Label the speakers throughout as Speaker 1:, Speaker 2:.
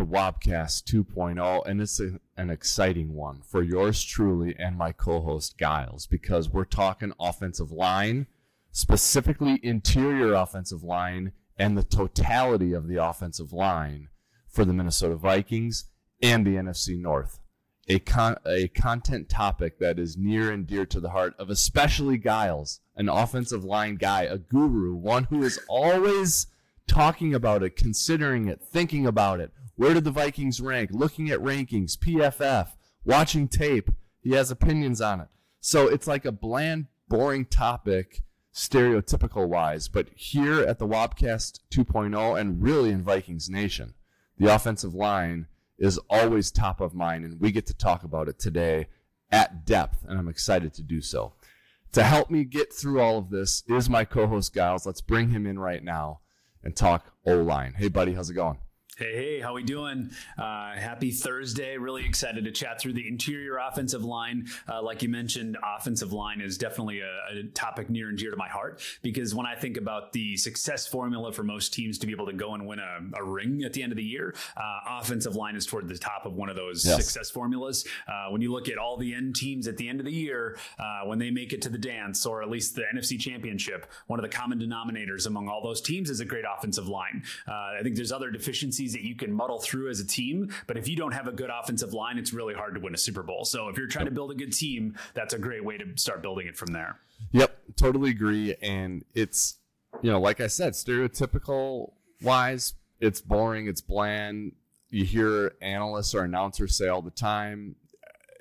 Speaker 1: of the Wobcast 2.0, and it's a, an exciting one for yours truly and my co-host Gyles because we're talking offensive line, specifically interior offensive line, and the totality of the offensive line for the Minnesota Vikings and the NFC North. A con- a content topic that is near and dear to the heart of especially Gyles, an offensive line guy, a guru, one who is always talking about it, considering it, thinking about it. Where did the Vikings rank? Looking at rankings, PFF, watching tape. He has opinions on it. So it's like a bland, boring topic, stereotypical wise. But here at the Wobcast 2.0 and really in Vikings Nation, the offensive line is always top of mind, and we get to talk about it today at depth, and I'm excited to do so. To help me get through all of this is my co host, Gyles. Let's bring him in right now and talk O line. Hey, buddy, how's it going?
Speaker 2: Hey, hey, how we doing? Uh, happy Thursday. Really excited to chat through the interior offensive line. Uh, like you mentioned, offensive line is definitely a, a, topic near and dear to my heart because when I think about the success formula for most teams to be able to go and win a, a ring at the end of the year, uh, offensive line is toward the top of one of those yes. success formulas. Uh, when you look at all the end teams at the end of the year, uh, when they make it to the dance or at least the NFC championship, one of the common denominators among all those teams is a great offensive line. Uh, I think there's other deficiencies that you can muddle through as a team. But if you don't have a good offensive line, it's really hard to win a Super Bowl. So if you're trying to build a good team, that's a great way to start building it from there.
Speaker 1: Yep, totally agree. And it's, you know, like I said, stereotypical wise, it's boring, it's bland. You hear analysts or announcers say all the time,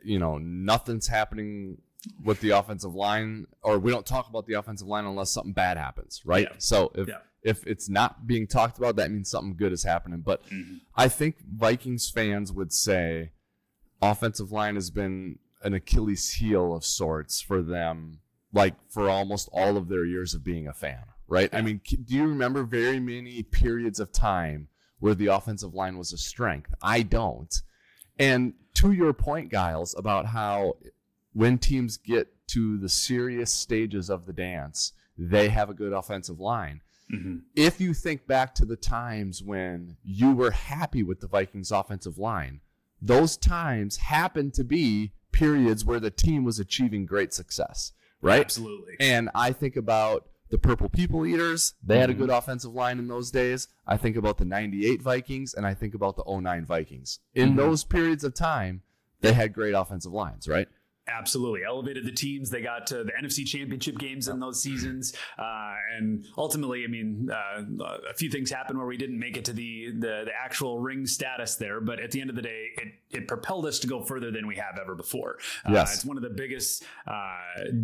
Speaker 1: you know, nothing's happening with the offensive line, or we don't talk about the offensive line unless something bad happens, right? Yeah. So if yeah if it's not being talked about, that means something good is happening. But mm-hmm. I think Vikings fans would say offensive line has been an Achilles heel of sorts for them, like for almost all of their years of being a fan, right? Yeah. I mean, do you remember very many periods of time where the offensive line was a strength? I don't. And to your point, Gyles, about how when teams get to the serious stages of the dance, they have a good offensive line. Mm-hmm. If you think back to the times when you were happy with the Vikings offensive line, those times happened to be periods where the team was achieving great success, right?
Speaker 2: Absolutely.
Speaker 1: And I think about the Purple People Eaters. They mm-hmm. had a good mm-hmm. offensive line in those days. I think about the 98 Vikings and I think about the 09 Vikings. In mm-hmm. those periods of time, they had great offensive lines, right?
Speaker 2: Absolutely elevated the teams. They got to the NFC Championship games in those seasons, uh, and ultimately, I mean, uh, a few things happened where we didn't make it to the, the, the actual ring status there. But at the end of the day, it, it propelled us to go further than we have ever before. Uh, yes. it's one of the biggest uh,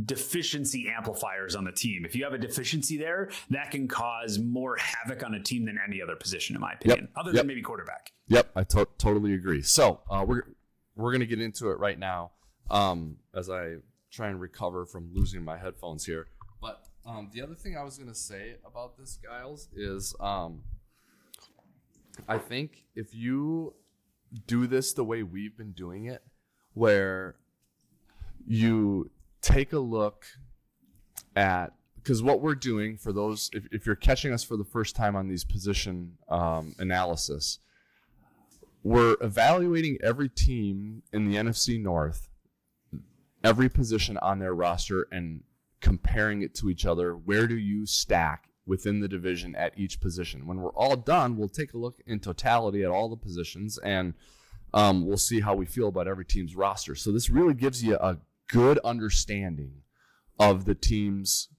Speaker 2: deficiency amplifiers on the team. If you have a deficiency there, that can cause more havoc on a team than any other position, in my opinion, yep. other than maybe quarterback.
Speaker 1: Yep, I to- totally agree. So uh, we're we're gonna get into it right now um, as I try and recover from losing my headphones here. But um, the other thing I was going to say about this, Gyles, is um, I think if you do this the way we've been doing it, where you take a look at because what we're doing for those if, if you're catching us for the first time on these position um, analysis we're evaluating every team in the nfc north every position on their roster and comparing it to each other. Where do you stack within the division at each position? When we're all done, we'll take a look in totality at all the positions and um, we'll see how we feel about every team's roster. So this really gives you a good understanding of the team's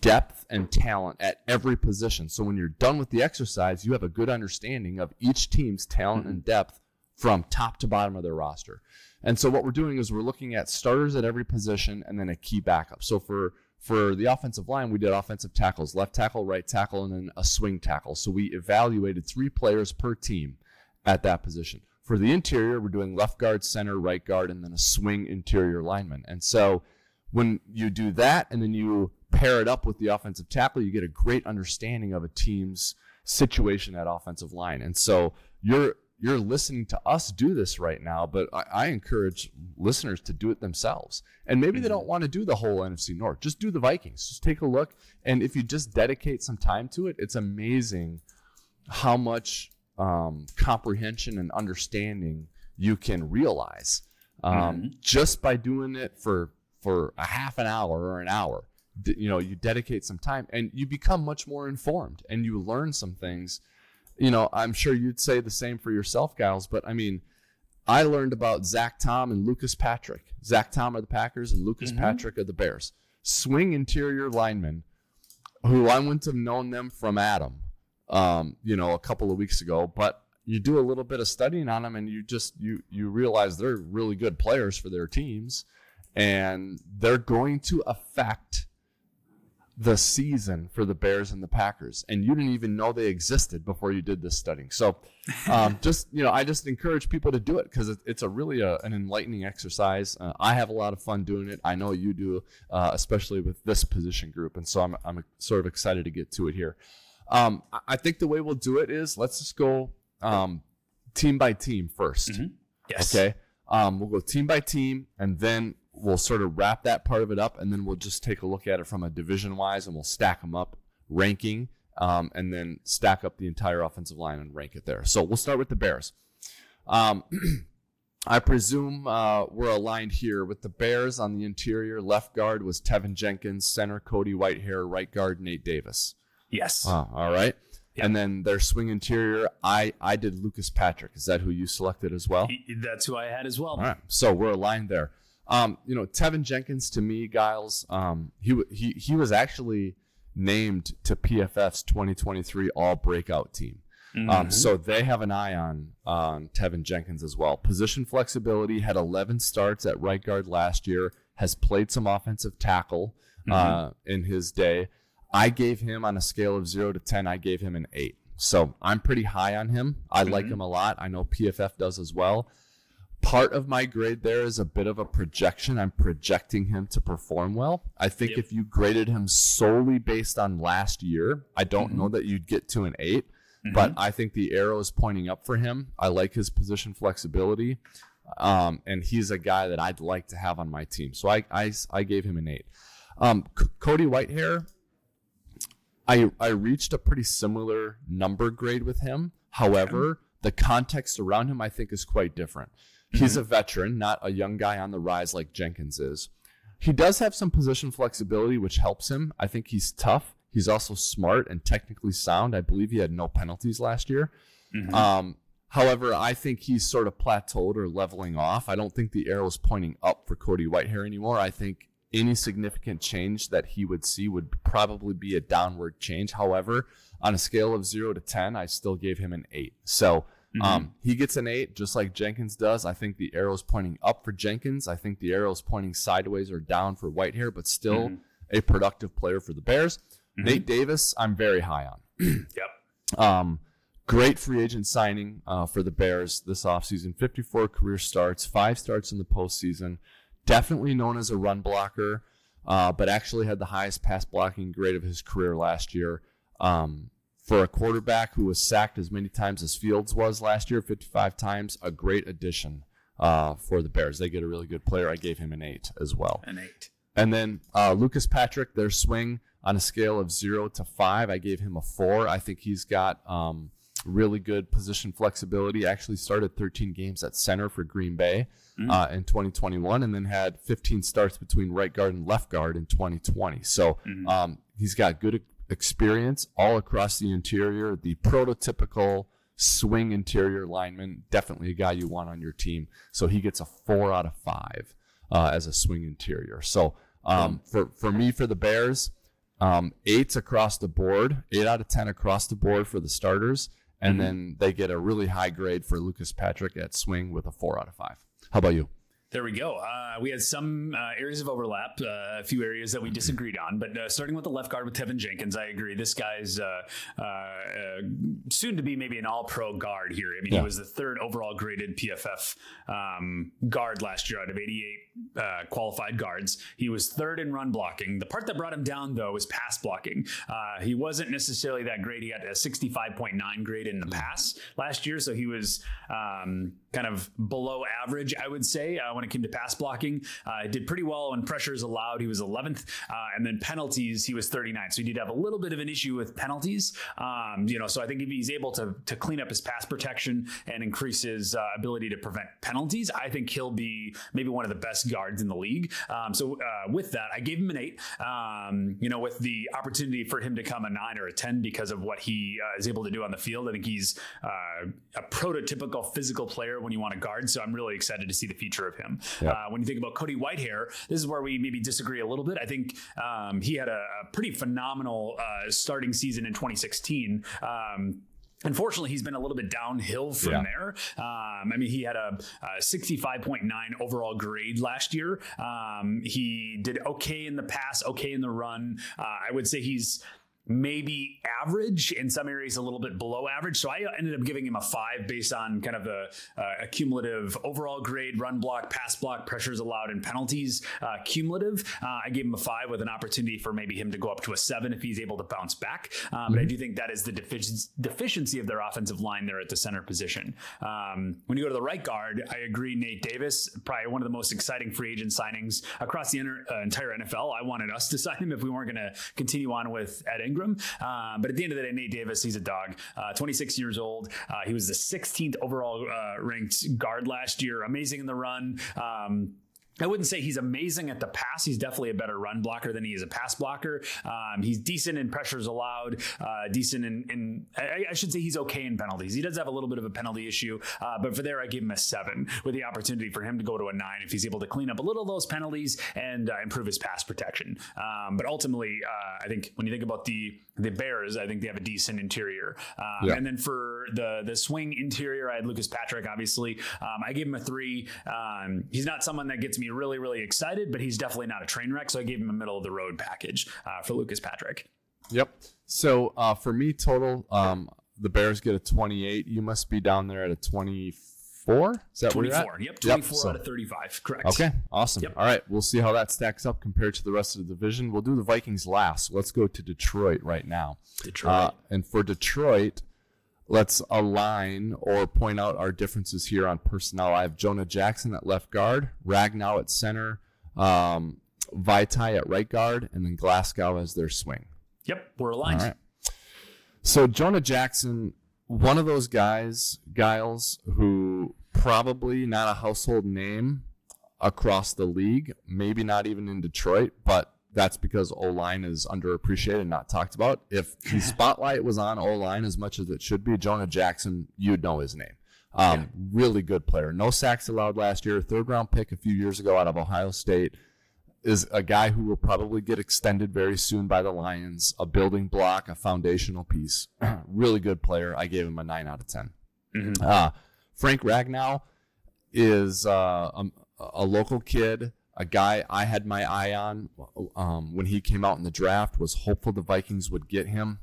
Speaker 1: depth and talent at every position. So when you're done with the exercise, you have a good understanding of each team's talent mm-hmm. and depth from top to bottom of their roster. And so what we're doing is we're looking at starters at every position and then a key backup. So for for the offensive line, we did offensive tackles, left tackle, right tackle, and then a swing tackle. So we evaluated three players per team at that position. For the interior, we're doing left guard, center, right guard, and then a swing interior lineman. And so when you do that and then you pair it up with the offensive tackle, you get a great understanding of a team's situation at offensive line. And so you're you're listening to us do this right now, but I, I, encourage listeners to do it themselves. And maybe mm-hmm. they don't want to do the whole NFC North. Just do the Vikings. Just take a look. And if you just dedicate some time to it, it's amazing how much um, comprehension and understanding you can realize um, just by doing it for for a half an hour or an hour. D- You know, you dedicate some time and you become much more informed and you learn some things. You know, I'm sure you'd say the same for yourself, Gyles, but I mean, I learned about Zach Tom and Lucas Patrick. Zach Tom of the Packers and Lucas Patrick of the Bears. Swing interior linemen who I wouldn't have known them from Adam, um, you know, a couple of weeks ago. But you do a little bit of studying on them, and you just you you realize they're really good players for their teams, and they're going to affect the season for the Bears and the Packers, and you didn't even know they existed before you did this studying. So, um, just you know, I just encourage people to do it because it, it's a really a, an enlightening exercise. Uh, I have a lot of fun doing it. I know you do, uh, especially with this position group, and so I'm I'm sort of excited to get to it here. Um, I- think the way we'll do it is let's just go um, team by team 1st
Speaker 2: Yes.
Speaker 1: Okay. Um, we'll go team by team, and then we'll sort of wrap that part of it up, and then we'll just take a look at it from a division wise, and we'll stack them up, ranking, um, and then stack up the entire offensive line and rank it there. So we'll start with the Bears. Um, I presume uh, we're aligned here with the Bears on the interior. Left guard was Teven Jenkins, center Cody Whitehair, right guard Nate Davis.
Speaker 2: Yes.
Speaker 1: Oh, all right.
Speaker 2: Yeah.
Speaker 1: And then their swing interior, I I did Lucas Patrick. Is that who you selected as well?
Speaker 2: He- That's who I had as well.
Speaker 1: All right. So we're aligned there. Um, you know, Teven Jenkins to me, Gyles, um, he he he was actually named to PFF's 2023 All Breakout Team. Um, so they have an eye on on Teven Jenkins as well. Position flexibility had 11 starts at right guard last year. Has played some offensive tackle uh, in his day. I gave him on a scale of zero to 10. I gave him an eight. So I'm pretty high on him. I like him a lot. I know PFF does as well. Part of my grade there is a bit of a projection. I'm projecting him to perform well. I think
Speaker 2: Yep.
Speaker 1: if you graded him solely based on last year, I don't know that you'd get to an 8 but I think the arrow is pointing up for him. I like his position flexibility, um, and he's a guy that I'd like to have on my team. So I I, I gave him an eight. Um, C- Cody Whitehair, I I reached a pretty similar number grade with him. However, the context around him I think is quite different. He's a veteran, not a young guy on the rise like Jenkins is. He does have some position flexibility, which helps him. I think he's tough. He's also smart and technically sound. I believe he had no penalties last year. Um, however, I think he's sort of plateaued or leveling off. I don't think the arrow is pointing up for Cody Whitehair anymore. I think any significant change that he would see would probably be a downward change. However, on a scale of zero to 10, I still gave him an eight. So um, he gets an eight, just like Jenkins does. I think the arrow is pointing up for Jenkins. I think the arrow is pointing sideways or down for Whitehair, but still a productive player for the Bears. Nate Davis, I'm very high on.
Speaker 2: Yep.
Speaker 1: Um, great free agent signing uh, for the Bears this offseason. 54 career starts, five starts in the postseason. Definitely known as a run blocker, uh, but actually had the highest pass blocking grade of his career last year. Um, for a quarterback who was sacked as many times as Fields was last year, 55 times, a great addition uh, for the Bears. They get a really good player. I gave him an eight as well.
Speaker 2: An eight.
Speaker 1: And then uh, Lucas Patrick, their swing on a scale of zero to five, I gave him a four. I think he's got um, really good position flexibility. Actually, started 13 games at center for Green Bay uh, in 2021, and then had 15 starts between right guard and left guard in 2020. So um, he's got good experience all across the interior. The prototypical swing interior lineman, definitely a guy you want on your team. So he gets a four out of five uh, as a swing interior. So um, for for me for the Bears, um, eights across the board, eight out of ten across the board for the starters, and then they get a really high grade for Lucas Patrick at swing with a four out of five. How about you?
Speaker 2: There we go. Uh, we had some uh, areas of overlap, uh, a few areas that we disagreed on. But uh, starting with the left guard with Teven Jenkins, I agree. This guy's uh, uh, uh, soon to be maybe an all pro guard here. I mean,
Speaker 1: Yeah.
Speaker 2: he was the third overall graded PFF um, guard last year out of 88 uh, qualified guards. He was third in run blocking. The part that brought him down, though, was pass blocking. Uh, he wasn't necessarily that great. He got a 65.9 grade in the pass last year. So he was um, kind of below average, I would say, uh, when it came to pass blocking. Uh, did pretty well when pressures allowed. He was 11th, uh, and then penalties he was 39. So he did have a little bit of an issue with penalties. Um, you know, so I think if he's able to to clean up his pass protection and increase his uh, ability to prevent penalties, I think he'll be maybe one of the best guards in the league. Um, so uh, with that, I gave him an eight. Um, you know, with the opportunity for him to come a nine or a 10 because of what he uh, is able to do on the field. I think he's uh, a prototypical physical player when you want to guard. So I'm really excited to see the future of him.
Speaker 1: Yeah.
Speaker 2: Uh, when you think about Cody Whitehair, this is where we maybe disagree a little bit. I think um, he had a, a pretty phenomenal uh, starting season in 2016. Um, Unfortunately, he's been a little bit downhill from
Speaker 1: Yeah.
Speaker 2: there. Um, I mean, he had a, a 65.9 overall grade last year. Um, he did okay in the pass, okay in the run. Uh, I would say he's maybe average. In some areas a little bit below average. So i ended up giving him a five based on kind of a, a cumulative overall grade run block pass block pressures allowed and penalties uh, cumulative. Uh, i gave him a five with an opportunity for maybe him to go up to a seven if he's able to bounce back. Uh, but i do think that is the defici- deficiency of their offensive line there at the center position. Um, when you go to the right guard i agree nate davis probably one of the most exciting free agent signings across the inter- uh, entire nfl i wanted us to sign him if we weren't going to continue on with ed ingram um, but at the end of the day nate davis he's a dog. Uh, 26 years old. Uh, he was the 16th overall uh, ranked guard last year. Amazing in the run. Um, I wouldn't say he's amazing at the pass. He's definitely a better run blocker than he is a pass blocker. Um, he's decent in pressures allowed, uh, decent in, in I, I should say he's okay in penalties. He does have a little bit of a penalty issue, uh, but for there I give him a seven with the opportunity for him to go to a nine if he's able to clean up a little of those penalties and uh, improve his pass protection. Um, but ultimately, uh, I think when you think about the the Bears, I think they have a decent interior. Um,
Speaker 1: Yeah.
Speaker 2: And then for the the swing interior, I had Lucas Patrick. Obviously, um, I gave him a three. Um, he's not someone that gets me really really excited, but he's definitely not a train wreck. So I gave him a middle of the road package uh, for Lucas Patrick.
Speaker 1: Yep. So uh, for me, total, um, the Bears get a 28. You must be down there at a 24. Is that where you're at?
Speaker 2: 24. Yep, 24
Speaker 1: so-
Speaker 2: out of 35. Correct.
Speaker 1: Okay, awesome.
Speaker 2: Yep.
Speaker 1: All right, we'll see how that stacks up compared to the rest of the division. We'll do the Vikings last. Let's go to Detroit right now.
Speaker 2: Detroit.
Speaker 1: Uh, and for Detroit, let's align or point out our differences here on personnel. I have Jonah Jackson at left guard, Ragnow at center, um, Vaitai at right guard, and then Glasgow as their swing.
Speaker 2: yep, we're aligned.
Speaker 1: right. So Jonah Jackson, one of those guys, Gyles, who probably not a household name across the league, maybe not even in Detroit, but that's because O line is underappreciated and not talked about. If the spotlight was on O line as much as it should be, Jonah Jackson, you'd know his name. Um, Really good player. No sacks allowed last year. Third round pick a few years ago out of Ohio State is a guy who will probably get extended very soon by the Lions. A building block, a foundational piece. really good player. I gave him a nine out of 10
Speaker 2: Mhm.
Speaker 1: Uh, Frank Ragnow is uh, a, a local kid, a guy I had my eye on um, when he came out in the draft. Was hopeful the Vikings would get him.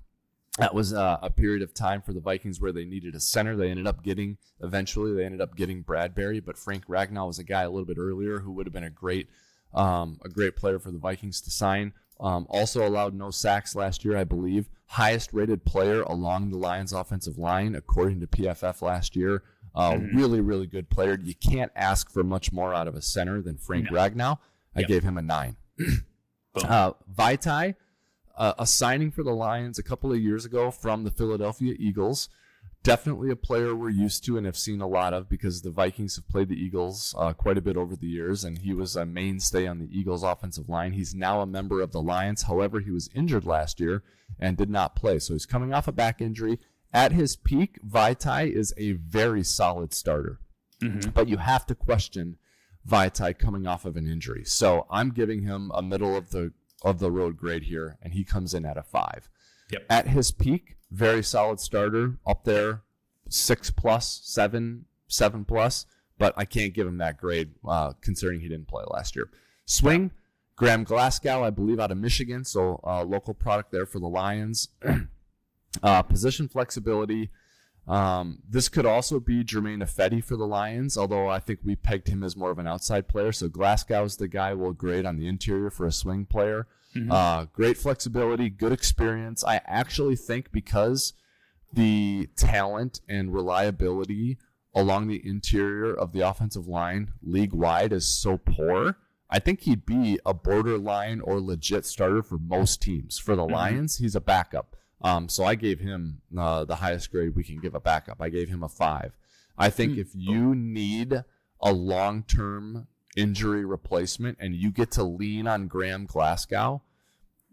Speaker 1: That was uh, a period of time for the Vikings where they needed a center. They ended up getting eventually. They ended up getting Bradbury, but Frank Ragnow was a guy a little bit earlier who would have been a great um, a great player for the Vikings to sign. Um, also allowed no sacks last year, I believe. Highest rated player along the Lions offensive line, according to PFF last year. Uh,
Speaker 2: Mhm.
Speaker 1: Really, really good player. You can't ask for much more out of a center than Frank
Speaker 2: No.
Speaker 1: Ragnow. I
Speaker 2: Yep.
Speaker 1: gave him a nine. Uh, Vaitai, uh, a signing for the Lions a couple of years ago from the Philadelphia Eagles. Definitely a player we're used to and have seen a lot of because the Vikings have played the Eagles uh, quite a bit over the years, and he was a mainstay on the Eagles' offensive line. He's now a member of the Lions. However, he was injured last year and did not play, so he's coming off a back injury. At his peak, Vaitai is a very solid starter
Speaker 2: Mhm.
Speaker 1: but you have to question Vaitai coming off of an injury. So I'm giving him a middle of the of the road grade here, and he comes in at a five.
Speaker 2: Yep.
Speaker 1: At his peak, very solid starter, up there, six plus, seven, seven plus. But I can't give him that grade uh, considering he didn't play last year. Swing, Graham Glasgow, I believe, out of Michigan, so uh, local product there for the Lions. uh, position flexibility. Um, this could also be Germain Ifedi for the Lions, although I think we pegged him as more of an outside player. So Glasgow's the guy we'll grade on the interior for a swing player.
Speaker 2: Mhm.
Speaker 1: Uh, great flexibility, good experience. I actually think because the talent and reliability along the interior of the offensive line league wide is so poor. I think he'd be a borderline or legit starter for most teams. For the
Speaker 2: Mhm.
Speaker 1: Lions, he's a backup. Um, so I gave him uh, the highest grade we can give a backup. I gave him a five. I think
Speaker 2: Hmm.
Speaker 1: if you need a long term injury replacement and you get to lean on Graham Glasgow,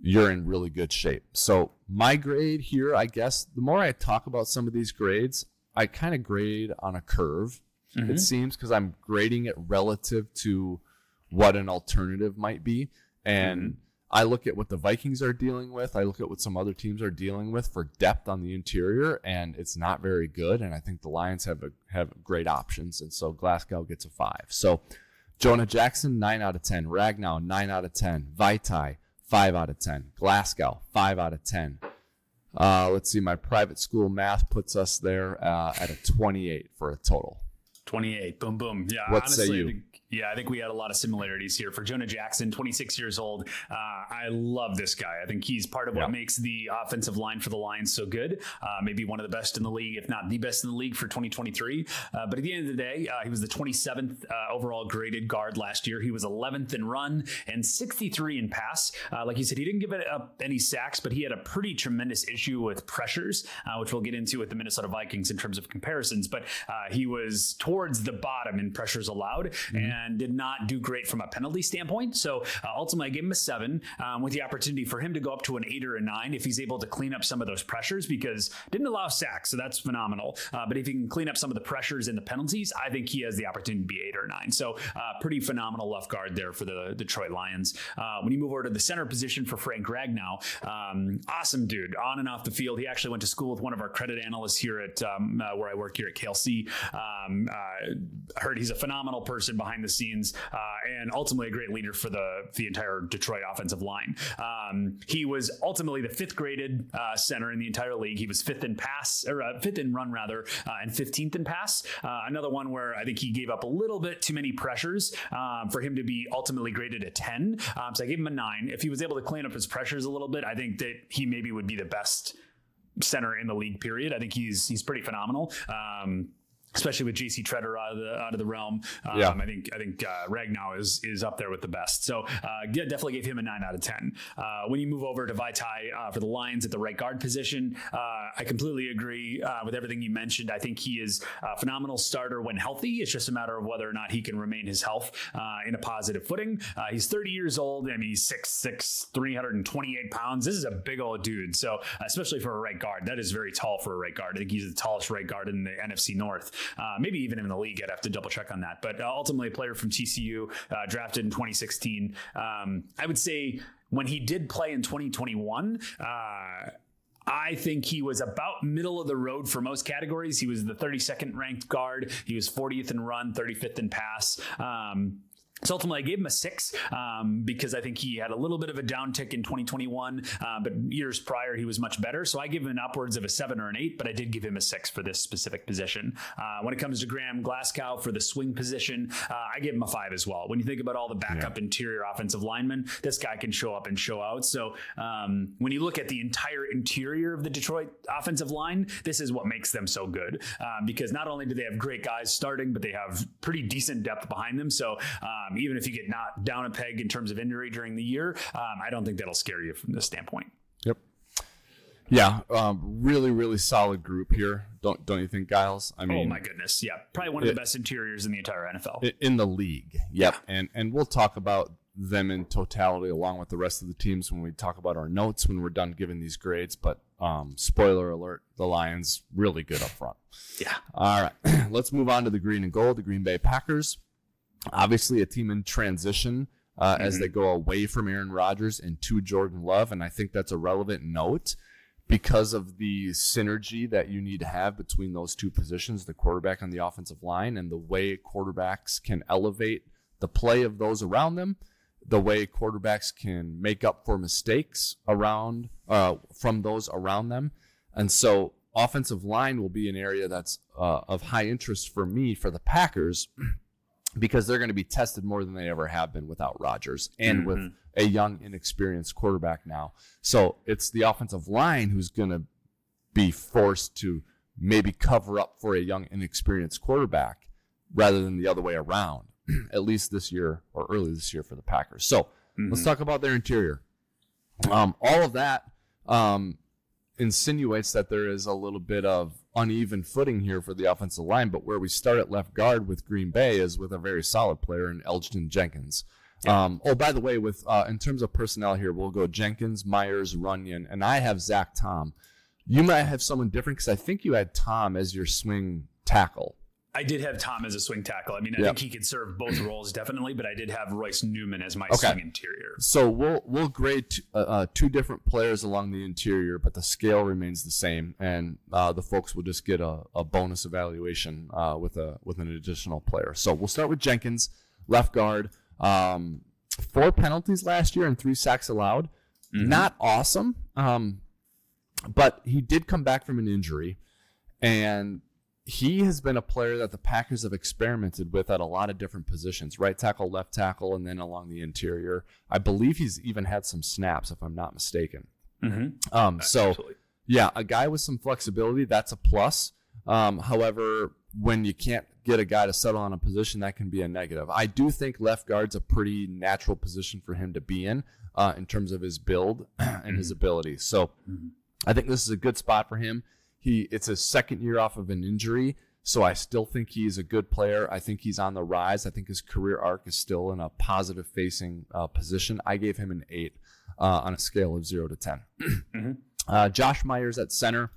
Speaker 1: you're in really good shape. So my grade here, I guess, the more I talk about some of these grades, I kind of grade on a curve.
Speaker 2: Mhm.
Speaker 1: It seems because I'm grading it relative to what an alternative might be, and I look at what the Vikings are dealing with. I look at what some other teams are dealing with for depth on the interior, and it's not very good. And I think the Lions have a, have great options, and so Glasgow gets a five. So Jonah Jackson nine out of ten, Ragnow nine out of ten, Vaitai five out of ten, Glasgow five out of ten. Uh, let's see, my private school math puts us there uh, at a 28 for a total.
Speaker 2: 28. Boom, boom. Yeah.
Speaker 1: What say
Speaker 2: honestly, I
Speaker 1: you?
Speaker 2: Yeah, I think we had a lot of similarities here. For Jonah Jackson, 26 years old, uh, I love this guy. I think he's part of what
Speaker 1: Yeah.
Speaker 2: makes the offensive line for the Lions so good. Uh, maybe one of the best in the league, if not the best in the league for 2023. Uh, but at the end of the day, uh, he was the 27th uh, overall graded guard last year. He was 11th in run and 63 in pass. Uh, like you said, he didn't give it up any sacks, but he had a pretty tremendous issue with pressures, uh, which we'll get into with the Minnesota Vikings in terms of comparisons. But uh, he was towards the bottom in pressures allowed and did not do great from a penalty standpoint. So uh, ultimately, I gave him a seven um, with the opportunity for him to go up to an eight or a nine if he's able to clean up some of those pressures because didn't allow sacks, so that's phenomenal. Uh, but if he can clean up some of the pressures and the penalties, I think he has the opportunity to be eight or nine. So uh, pretty phenomenal left guard there for the Detroit Lions. Uh, when you move over to the center position for Frank Ragnow, um, awesome dude on and off the field. He actually went to school with one of our credit analysts here at um, uh, where I work here at KLC. Um, uh, heard he's a phenomenal person behind the scenes uh, and ultimately a great leader for the the entire Detroit offensive line. Um, he was ultimately the fifth graded uh, center in the entire league. He was fifth in pass or uh, fifth in run rather, uh, and fifteenth in pass. Uh, another one where I think he gave up a little bit too many pressures um, for him to be ultimately graded a ten. Um, so I gave him a nine. If he was able to clean up his pressures a little bit, I think that he maybe would be the best center in the league. Period. I think he's he's pretty phenomenal. Um, Especially with JC Tretter out of the out of the realm, um,
Speaker 1: Yeah.
Speaker 2: I think I think uh, Ragnow is is up there with the best. So uh, yeah, definitely gave him a nine out of ten. Uh, when you move over to Vaitai uh, for the Lions at the right guard position, uh, I completely agree uh, with everything you mentioned. I think he is a phenomenal starter when healthy. It's just a matter of whether or not he can remain his health uh, in a positive footing. Uh, he's 30 years old. I mean, he's 6'6", 328 pounds. This is a big old dude. So especially for a right guard, that is very tall for a right guard. I think he's the tallest right guard in the NFC North. Uh, maybe even in the league. I'd have to double check on that. But uh, ultimately, a player from TCU, uh, drafted in 2016. Um, I would say when he did play in 2021. Uh, I think he was about middle of the road for most categories. He was the 32nd ranked guard. He was 40th in run, 35th in pass. Um, so ultimately, I gave him a six um, because I think he had a little bit of a downtick in 2021, uh, but years prior he was much better. So I give him upwards of a seven or an eight, but I did give him a six for this specific position. Uh, when it comes to Graham Glasgow for the swing position, uh, I give him a five as well. When you think about all the backup interior offensive linemen, this guy can show up and show out. So um, when you look at the entire interior of the Detroit offensive line, this is what makes them so good uh, because not only do they have great guys starting, but they have pretty decent depth behind them. So um, even if you get knocked down a peg in terms of injury during the year, um, I don't think that'll scare you from this standpoint.
Speaker 1: Yep. Yeah, um, really, really solid group here. Don't don't you think, Gyles? I mean,
Speaker 2: oh my goodness, yeah, probably one of
Speaker 1: it-
Speaker 2: the best interiors in the entire NFL.
Speaker 1: in the league. Yep. And and we'll talk about them in totality along with the rest of the teams when we talk about our notes when we're done giving these grades. But um, spoiler alert: the Lions really good up front.
Speaker 2: yeah,
Speaker 1: All right, let's move on to the green and gold, the Green Bay Packers. Obviously, a team in transition uh, as
Speaker 2: Mhm.
Speaker 1: they go away from Aaron Rodgers and to Jordan Love, and I think that's a relevant note because of the synergy that you need to have between those two positions, the quarterback and the offensive line, and the way quarterbacks can elevate the play of those around them, the way quarterbacks can make up for mistakes around uh, from those around them, and so offensive line will be an area that's uh, of high interest for me for the Packers because they're going to be tested more than they ever have been without Rodgers and with
Speaker 2: Mhm.
Speaker 1: a young, inexperienced quarterback now. So it's the offensive line who's going to be forced to maybe cover up for a young, inexperienced quarterback rather than the other way around, at least this year or early this year for the Packers. So mm-hmm. let's talk about their interior. Um, all of that um, insinuates that there is a little bit of uneven footing here for the offensive line, but where we start at left guard with Green Bay is with a very solid player in Elgton Jenkins. Yeah. Um, oh, by the way, with uh, in terms of personnel here, we'll go Jenkins, Myers, Runyan, and I have Zach Tom. You might have someone different because I think you had Tom as your swing tackle.
Speaker 2: I did have Tom as a swing tackle. I mean, I yep. think he could serve both roles definitely, but I did have Royce Newman as my okay. swing interior.
Speaker 1: So we'll we'll grade t- uh, uh, two different players along the interior, but the scale remains the same, and uh, the folks will just get a, a bonus evaluation uh, with a with an additional player. So we'll start with Jenkins, left guard. Um, four penalties last year and three sacks allowed. Mm-hmm. Not awesome, um, but he did come back from an injury, and he has been a player that the Packers have experimented with at a lot of different positions right tackle, left tackle, and then along the interior. I believe he's even had some snaps, if I'm not mistaken. Mm-hmm. Um, so, Absolutely. yeah, a guy with some flexibility, that's a plus. Um, however, when you can't get a guy to settle on a position, that can be a negative. I do think left guard's a pretty natural position for him to be in uh, in terms of his build and mm-hmm. his ability. So, mm-hmm. I think this is a good spot for him. He it's his second year off of an injury, so I still think he's a good player. I think he's on the rise. I think his career arc is still in a positive facing uh, position. I gave him an eight uh, on a scale of zero to 10 mm-hmm. uh, Josh Myers at center.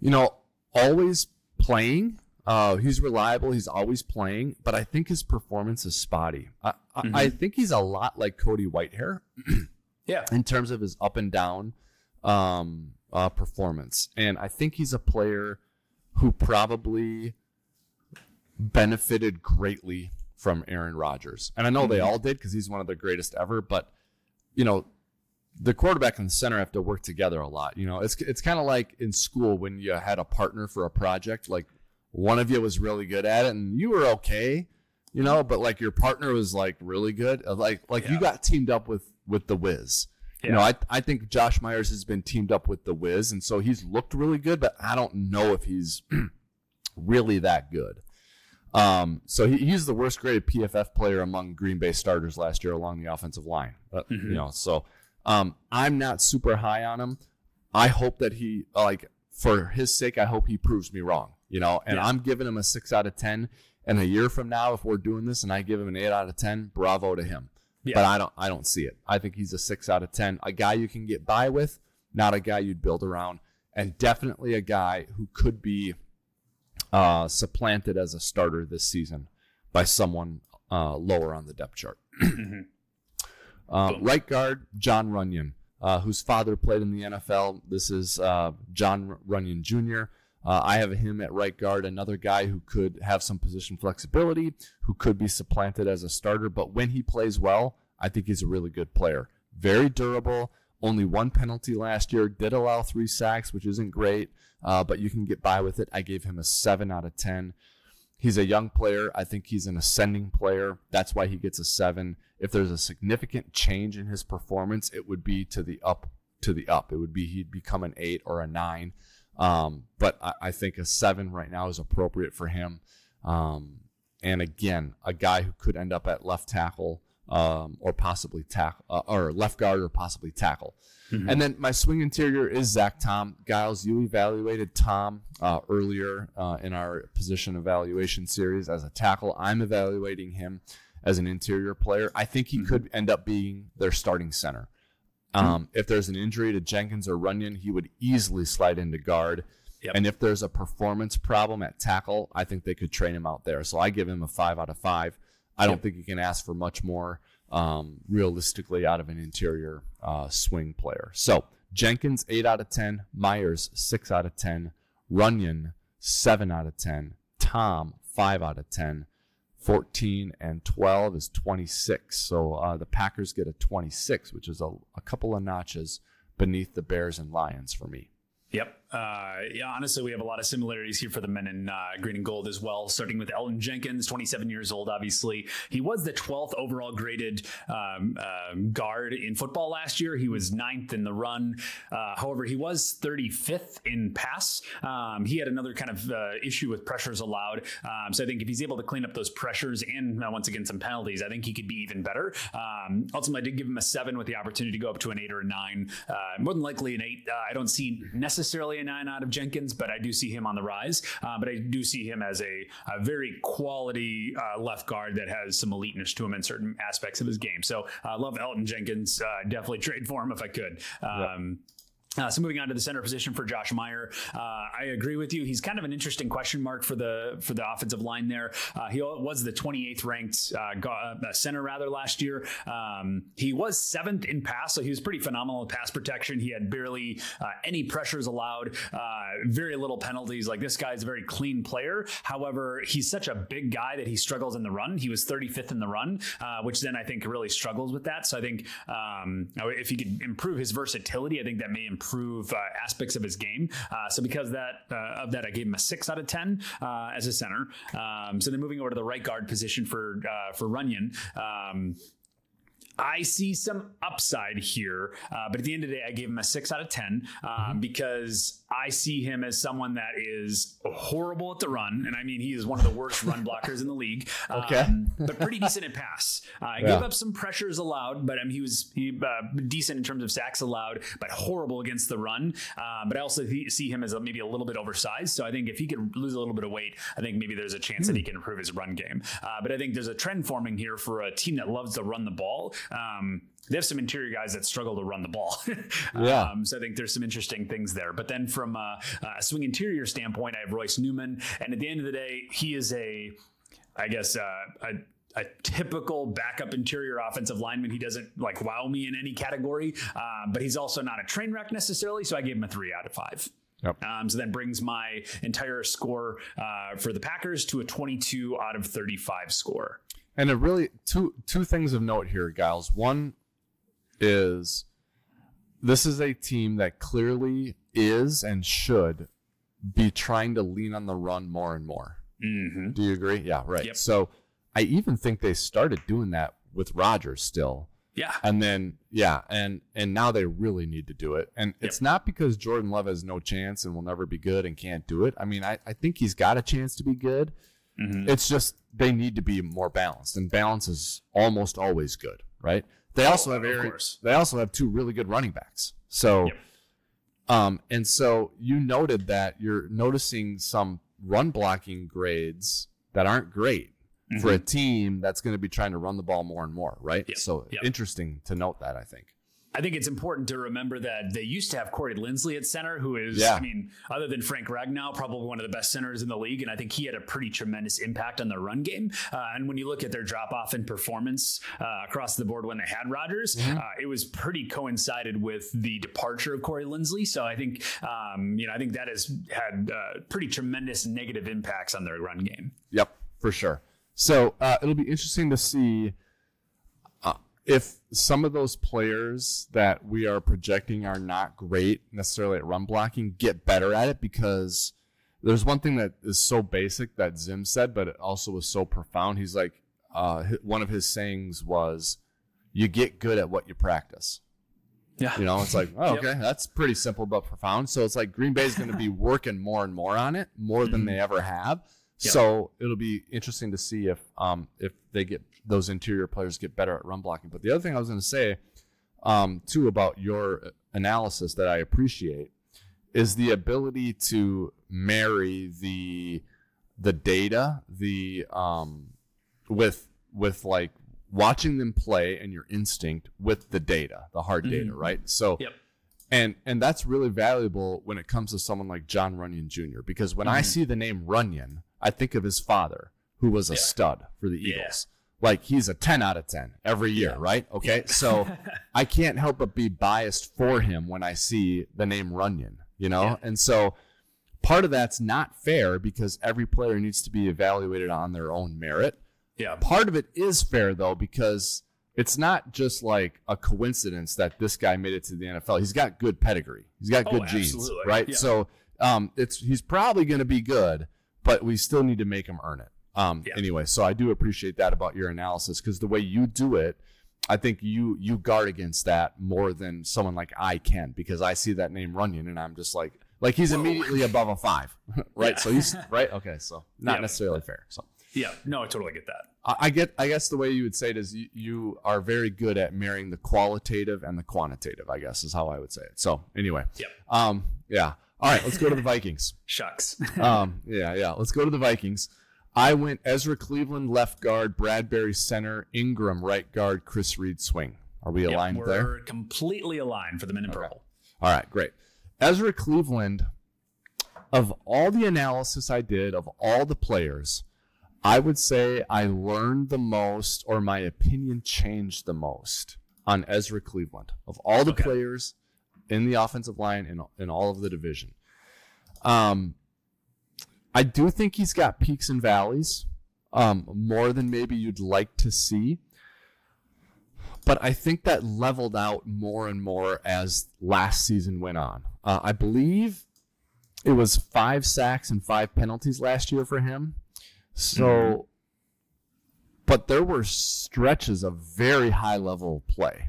Speaker 1: You know, always playing. Uh, he's reliable. He's always playing, but I think his performance is spotty. I, mm-hmm. I, I think he's a lot like Cody Whitehair.
Speaker 2: yeah.
Speaker 1: In terms of his up and down um, uh, performance. And I think he's a player who probably benefited greatly from Aaron Rodgers. And I know mm-hmm. they all did because he's one of the greatest ever, but you know, the quarterback and the center have to work together a lot. You know, it's it's kind of like in school when you had a partner for a project, like one of you was really good at it and you were okay, you know, but like your partner was like really good. Like like yeah. you got teamed up with with the Wiz. Yeah. You know, I I think Josh Myers has been teamed up with the Wiz, and so he's looked really good, but I don't know if he's really that good. Um, so he, he's the worst graded PFF player among Green Bay starters last year along the offensive line. But, mm-hmm. You know, so um, I'm not super high on him. I hope that he like for his sake. I hope he proves me wrong. You know, and yeah. I'm giving him a six out of ten. And a year from now, if we're doing this and I give him an eight out of ten, bravo to him. Yeah. But I don't I don't see it. I think he's a six out of ten. A guy you can get by with, not a guy you'd build around, and definitely a guy who could be uh, supplanted as a starter this season by someone uh, lower on the depth chart. mm-hmm. uh, right guard Jon Runyan, uh, whose father played in the NFL. This is uh, Jon Runyan Jr. Uh, I have him at right guard, another guy who could have some position flexibility, who could be supplanted as a starter. But when he plays well, I think he's a really good player. Very durable. Only one penalty last year. Did allow three sacks, which isn't great, uh, but you can get by with it. I gave him a seven out of ten. He's a young player. I think he's an ascending player. That's why he gets a seven. If there's a significant change in his performance, it would be to the up. To the up, it would be he'd become an eight or a nine. Um, but I, I, think a seven right now is appropriate for him. Um, and again, a guy who could end up at left tackle um, or possibly tackle uh, or left guard or possibly tackle. Mm-hmm. And then my swing interior is Zach Tom. Gyles, you evaluated Tom uh, earlier uh, in our position evaluation series as a tackle. I'm evaluating him as an interior player. I think he mm-hmm. could end up being their starting center. Um, if there's an injury to Jenkins or Runyan, he would easily slide into guard. Yep. And if there's a performance problem at tackle, I think they could train him out there. So I give him a five out of five. I don't think you can ask for much more um, realistically out of an interior uh, swing player. So Jenkins, eight out of 10. Myers, six out of 10. Runyan, seven out of 10. Tom, five out of 10. 14 and 12 is 26. So uh, the Packers get a 26, which is a, a, couple of notches beneath the Bears and Lions for me.
Speaker 2: Yep, Uh, yeah, honestly, we have a lot of similarities here for the men in uh, green and gold as well. Starting with Elgton Jenkins, 27 years old. Obviously, he was the 12th overall graded um, uh, guard in football last year. He was ninth in the run. Uh, however, he was 35th in pass. Um, he had another kind of uh, issue with pressures allowed. Um, so I think if he's able to clean up those pressures and uh, once again some penalties, I think he could be even better. Um, ultimately, I did give him a seven with the opportunity to go up to an eight or a nine. more than likely an eight. I don't see necessarily a nine out of Jenkins, but I do see him on the rise. Uh, but I do see him as a, a very quality uh, left guard that has some eliteness to him in certain aspects of his game. So I uh, love Elgton Jenkins. Uh, definitely trade for him if I could. Um. Uh, so moving on to the center position for Josh Meyer, uh, I agree with you. He's kind of an interesting question mark for the for the offensive line there. Uh, he was the 28th ranked uh, uh, center rather last year. Um, he was seventh in pass, so he was pretty phenomenal in pass protection. He had barely uh, any pressures allowed, very little penalties. Like this guy's a very clean player. However, he's such a big guy that he struggles in the run. He was 35th in the run, which then I think really struggles with that. So I think um, if he could improve his versatility, I think that may improve improve uh, aspects of his game. Uh, so because that uh, of that, I gave him a six out of ten uh, as a center. Um, so then moving over to the right guard position for uh, for Runyan. Um, I see some upside here, uh, but at the end of the day, I gave him a six out of 10 um, mm-hmm. because I see him as someone that is horrible at the run. And I mean, he is one of the worst run blockers in the league.
Speaker 1: Okay. Um,
Speaker 2: but pretty decent at pass. Uh, I yeah. gave up some pressures allowed, but I mean, he was he, uh, decent in terms of sacks allowed, but horrible against the run. Uh, but I also see him as a, maybe a little bit oversized. So I think if he could lose a little bit of weight, I think maybe there's a chance mm. that he hmm. can improve his run game. Uh, but I think there's a trend forming here for a team that loves to run the ball. Um, they have some interior guys that struggle to run the ball.
Speaker 1: yeah.
Speaker 2: Um, so I think there's some interesting things there. But then from a, a, swing interior standpoint, I have Royce Newman. And at the end of the day, he is a, I guess, uh, a, a typical backup interior offensive lineman. He doesn't like wow me in any category, uh, but he's also not a train wreck necessarily. So I gave him a three out of five.
Speaker 1: Yep.
Speaker 2: Um, so that brings my entire score uh, for the Packers to a 22 out of 35 score.
Speaker 1: And a really two two things of note here, Gyles. One is this is a team that clearly is and should be trying to lean on the run more and more.
Speaker 2: Mm-hmm.
Speaker 1: Do you agree? Yeah, right.
Speaker 2: Yep.
Speaker 1: So I even think they started doing that with Rodgers still.
Speaker 2: Yeah.
Speaker 1: And then yeah, and and now they really need to do it. And it's not because Jordan Love has no chance and will never be good and can't do it. I mean, I, I think he's got a chance to be good.
Speaker 2: Mm-hmm.
Speaker 1: It's just they need to be more balanced, and balance is almost always good, right? They oh, also have Aaron, they also have two really good running backs. So, yep. um, and so you noted that you're noticing some run blocking grades that aren't great mm-hmm. for a team that's going to be trying to run the ball more and more, right?
Speaker 2: Yep.
Speaker 1: So
Speaker 2: yep.
Speaker 1: interesting to note that I think.
Speaker 2: I think it's important to remember that they used to have Corey Linsley at center, who is,
Speaker 1: yeah.
Speaker 2: I mean, other than Frank Ragnow, probably one of the best centers in the league. And I think he had a pretty tremendous impact on the run game. Uh, and when you look at their drop off in performance uh, across the board when they had Rodgers, mm-hmm. uh, it was pretty coincided with the departure of Corey Linsley. So I think, um, you know, I think that has had uh, pretty tremendous negative impacts on their run game.
Speaker 1: Yep, for sure. So uh, it'll be interesting to see if some of those players that we are projecting are not great necessarily at run blocking get better at it because there's one thing that is so basic that Zim said, but it also was so profound. He's like, uh, one of his sayings was, "You get good at what you practice."
Speaker 2: Yeah,
Speaker 1: you know, it's like, oh, okay, yep. that's pretty simple but profound. So it's like Green Bay is going to be working more and more on it, more than mm-hmm. they ever have. So it'll be interesting to see if um, if they get those interior players get better at run blocking. But the other thing I was going to say um, too about your analysis that I appreciate is the ability to marry the the data the um, with with like watching them play and your instinct with the data, the hard mm-hmm. data, right? So.
Speaker 2: Yep.
Speaker 1: And and that's really valuable when it comes to someone like Jon Runyan Jr. Because when mm-hmm. I see the name Runyan, I think of his father, who was a yeah. stud for the Eagles. Yeah. Like he's a 10 out of 10 every year, yeah. right? Okay. So I can't help but be biased for him when I see the name Runyan, you know? And so part of that's not fair because every player needs to be evaluated on their own merit.
Speaker 2: Yeah.
Speaker 1: Part of it is fair though because it's not just like a coincidence that this guy made it to the NFL. He's got good pedigree. He's got good oh, genes, right?
Speaker 2: Yeah.
Speaker 1: So um, it's he's probably going to be good, but we still need to make them earn it. Um,
Speaker 2: Yeah.
Speaker 1: Anyway, so I do appreciate that about your analysis because the way you do it, I think you you guard against that more than someone like I can because I see that name Runyan and I'm just like like he's immediately above a five, right?
Speaker 2: Yeah.
Speaker 1: So he's right. Okay, so not
Speaker 2: Yeah.
Speaker 1: necessarily fair. So.
Speaker 2: Yeah, no, I totally get that.
Speaker 1: I I get. I guess the way you would say it is you, you are very good at marrying the qualitative and the quantitative. I guess is how I would say it. So anyway,
Speaker 2: Yep.
Speaker 1: um, yeah. All right, let's go to the Vikings.
Speaker 2: Shucks.
Speaker 1: Um, yeah, yeah. Let's go to the Vikings. I went Ezra Cleveland left guard, Bradbury center, Ingram right guard, Chris Reed swing. Are we
Speaker 2: Yep,
Speaker 1: aligned
Speaker 2: we're
Speaker 1: there?
Speaker 2: completely aligned for the men in purple.
Speaker 1: All right, great. Ezra Cleveland, of all the analysis I did of all the players, I would say I learned the most or my opinion changed the most on Ezra Cleveland of all the
Speaker 2: Okay.
Speaker 1: players in the offensive line in, in all of the division. Um, I do think he's got peaks and valleys, um, more than maybe you'd like to see but I think that leveled out more and more as last season went on. Uh, I believe it was five sacks and five penalties last year for him. So,
Speaker 2: Mhm.
Speaker 1: but there were stretches of very high level play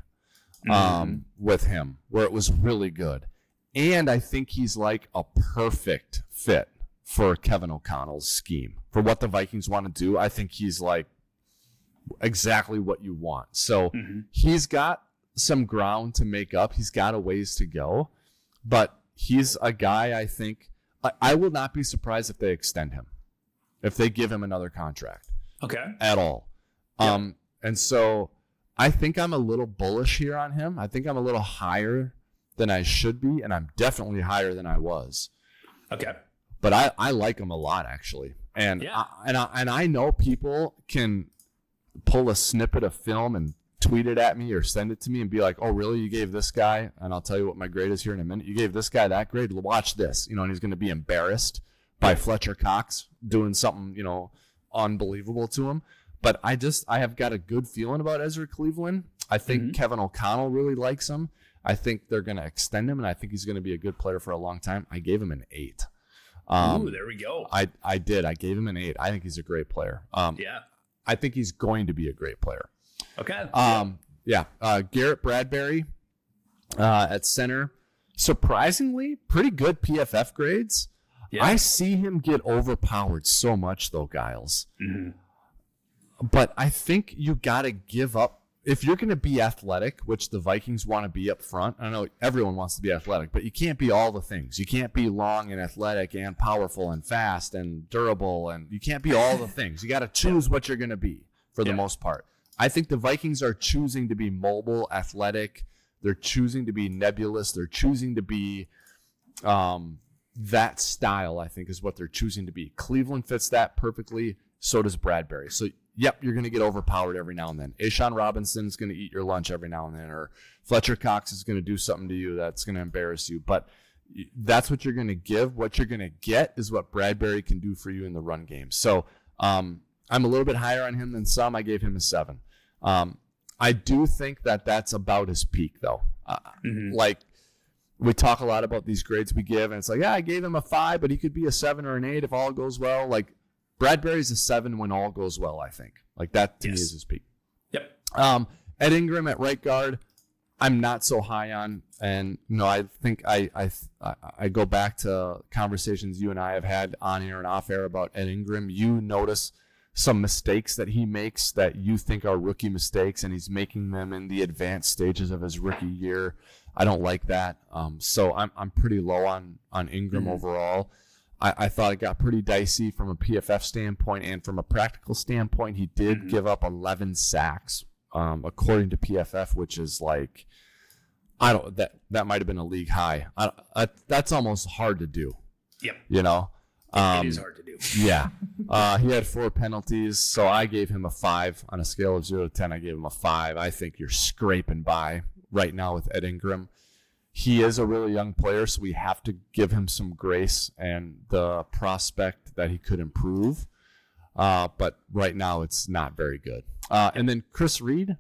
Speaker 1: um, with him where it was really good. And I think he's like a perfect fit for Kevin O'Connell's scheme. For what the Vikings want to do, I think he's like exactly what you want. So
Speaker 2: Mhm.
Speaker 1: he's got some ground to make up. He's got a ways to go, but he's a guy I think I, I will not be surprised if they extend him, if they give him another contract
Speaker 2: Okay.
Speaker 1: at all.
Speaker 2: Yeah.
Speaker 1: Um, and so I think I'm a little bullish here on him. I think I'm a little higher than I should be, and I'm definitely higher than I was.
Speaker 2: Okay.
Speaker 1: But I, I like him a lot actually, and
Speaker 2: Yeah.
Speaker 1: I, and I, and I know people can pull a snippet of film and tweet it at me or send it to me and be like, "Oh, really? You gave this guy?" And I'll tell you what my grade is here in a minute. You gave this guy that grade. Watch this, you know, and he's going to be embarrassed by Fletcher Cox doing something, you know, unbelievable to him. But I just I have got a good feeling about Ezra Cleveland. I think
Speaker 2: Mhm.
Speaker 1: Kevin O'Connell really likes him. I think they're going to extend him, and I think he's going to be a good player for a long time. I gave him an eight. Um,
Speaker 2: Ooh, there we go.
Speaker 1: I I did. I gave him an eight. I think he's a great player. Um,
Speaker 2: yeah.
Speaker 1: I think he's going to be a great player.
Speaker 2: Okay.
Speaker 1: Um, yeah. Uh, Garrett Bradbury uh, at center, surprisingly, pretty good PFF grades.
Speaker 2: yeah.
Speaker 1: I see him get overpowered so much though, Gyles.
Speaker 2: Mhm.
Speaker 1: But I think you got to give up if you're going to be athletic, which the Vikings want to be up front. I know everyone wants to be athletic, but you can't be all the things. You can't be long and athletic and powerful and fast and durable, and you can't be all the things. You got to choose what you're going to be for the
Speaker 2: Yeah.
Speaker 1: most part. I think the Vikings are choosing to be mobile, athletic. They're choosing to be nebulous. They're choosing to be um, that style, I think, is what they're choosing to be. Cleveland fits that perfectly. So does Bradbury. So, yep, you're going to get overpowered every now and then. A'Shawn Robinson's going to eat your lunch every now and then, or Fletcher Cox is going to do something to you that's going to embarrass you. But that's what you're going to give. What you're going to get is what Bradbury can do for you in the run game. So, um, I'm a little bit higher on him than some. I gave him a seven. Um, I do think that that's about his peak, though. Uh,
Speaker 2: Mhm.
Speaker 1: Like, we talk a lot about these grades we give, and it's like, yeah, I gave him a five, but he could be a seven or an eight if all goes well. Like, Bradbury's a seven when all goes well, I think. Like, that to me is his peak.
Speaker 2: Yep.
Speaker 1: Um, Ed Ingram at right guard, I'm not so high on, and you know, I think I I I- go back to conversations you and I have had on air and off air about Ed Ingram. You notice some mistakes that he makes that you think are rookie mistakes, and he's making them in the advanced stages of his rookie year. I don't like that. Um, so I'm I'm pretty low on on Ingram
Speaker 2: Mhm.
Speaker 1: overall. I, I thought it got pretty dicey from a PFF standpoint and from a practical standpoint. He did
Speaker 2: Mhm.
Speaker 1: give up 11 sacks, um, according to PFF, which is like, I don't that that might have been a league high. I, I, that's almost hard to do,
Speaker 2: Yep.
Speaker 1: you know. Um,
Speaker 2: it is hard to do.
Speaker 1: yeah. Uh, he had four penalties, so I gave him a five on a scale of zero to ten. I gave him a five. I think you're scraping by right now with Ed Ingram. He is a really young player, so we have to give him some grace and the prospect that he could improve. Uh, but right now, it's not very good. Uh, and then Chris Reed,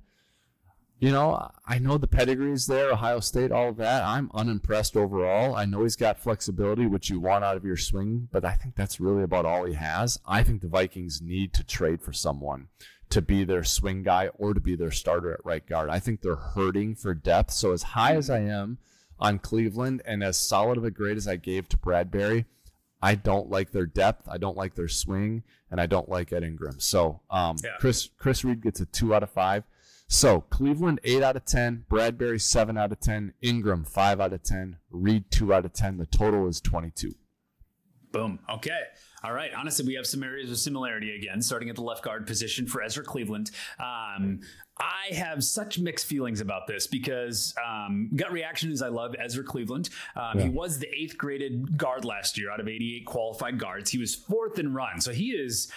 Speaker 1: you know, I know the pedigree is there, Ohio State, all of that. I'm unimpressed overall. I know he's got flexibility, which you want out of your swing, but I think that's really about all he has. I think the Vikings need to trade for someone to be their swing guy or to be their starter at right guard. I think they're hurting for depth. So as high as I am on Cleveland and as solid of a grade as I gave to Bradbury, I don't like their depth. I don't like their swing, and I don't like Ed Ingram. So um,
Speaker 2: Yeah.
Speaker 1: Chris Chris Reed gets a two out of five. So Cleveland eight out of ten, Bradbury seven out of ten, Ingram five out of ten, Reed two out of ten. The total is twenty two.
Speaker 2: Boom. Okay. All right. Honestly, we have some areas of similarity again, starting at the left guard position for Ezra Cleveland. Um, I have such mixed feelings about this because um, gut reaction is I love Ezra Cleveland. Um, He was the eighth graded guard last year out of 88 qualified guards. He was fourth in run. So he is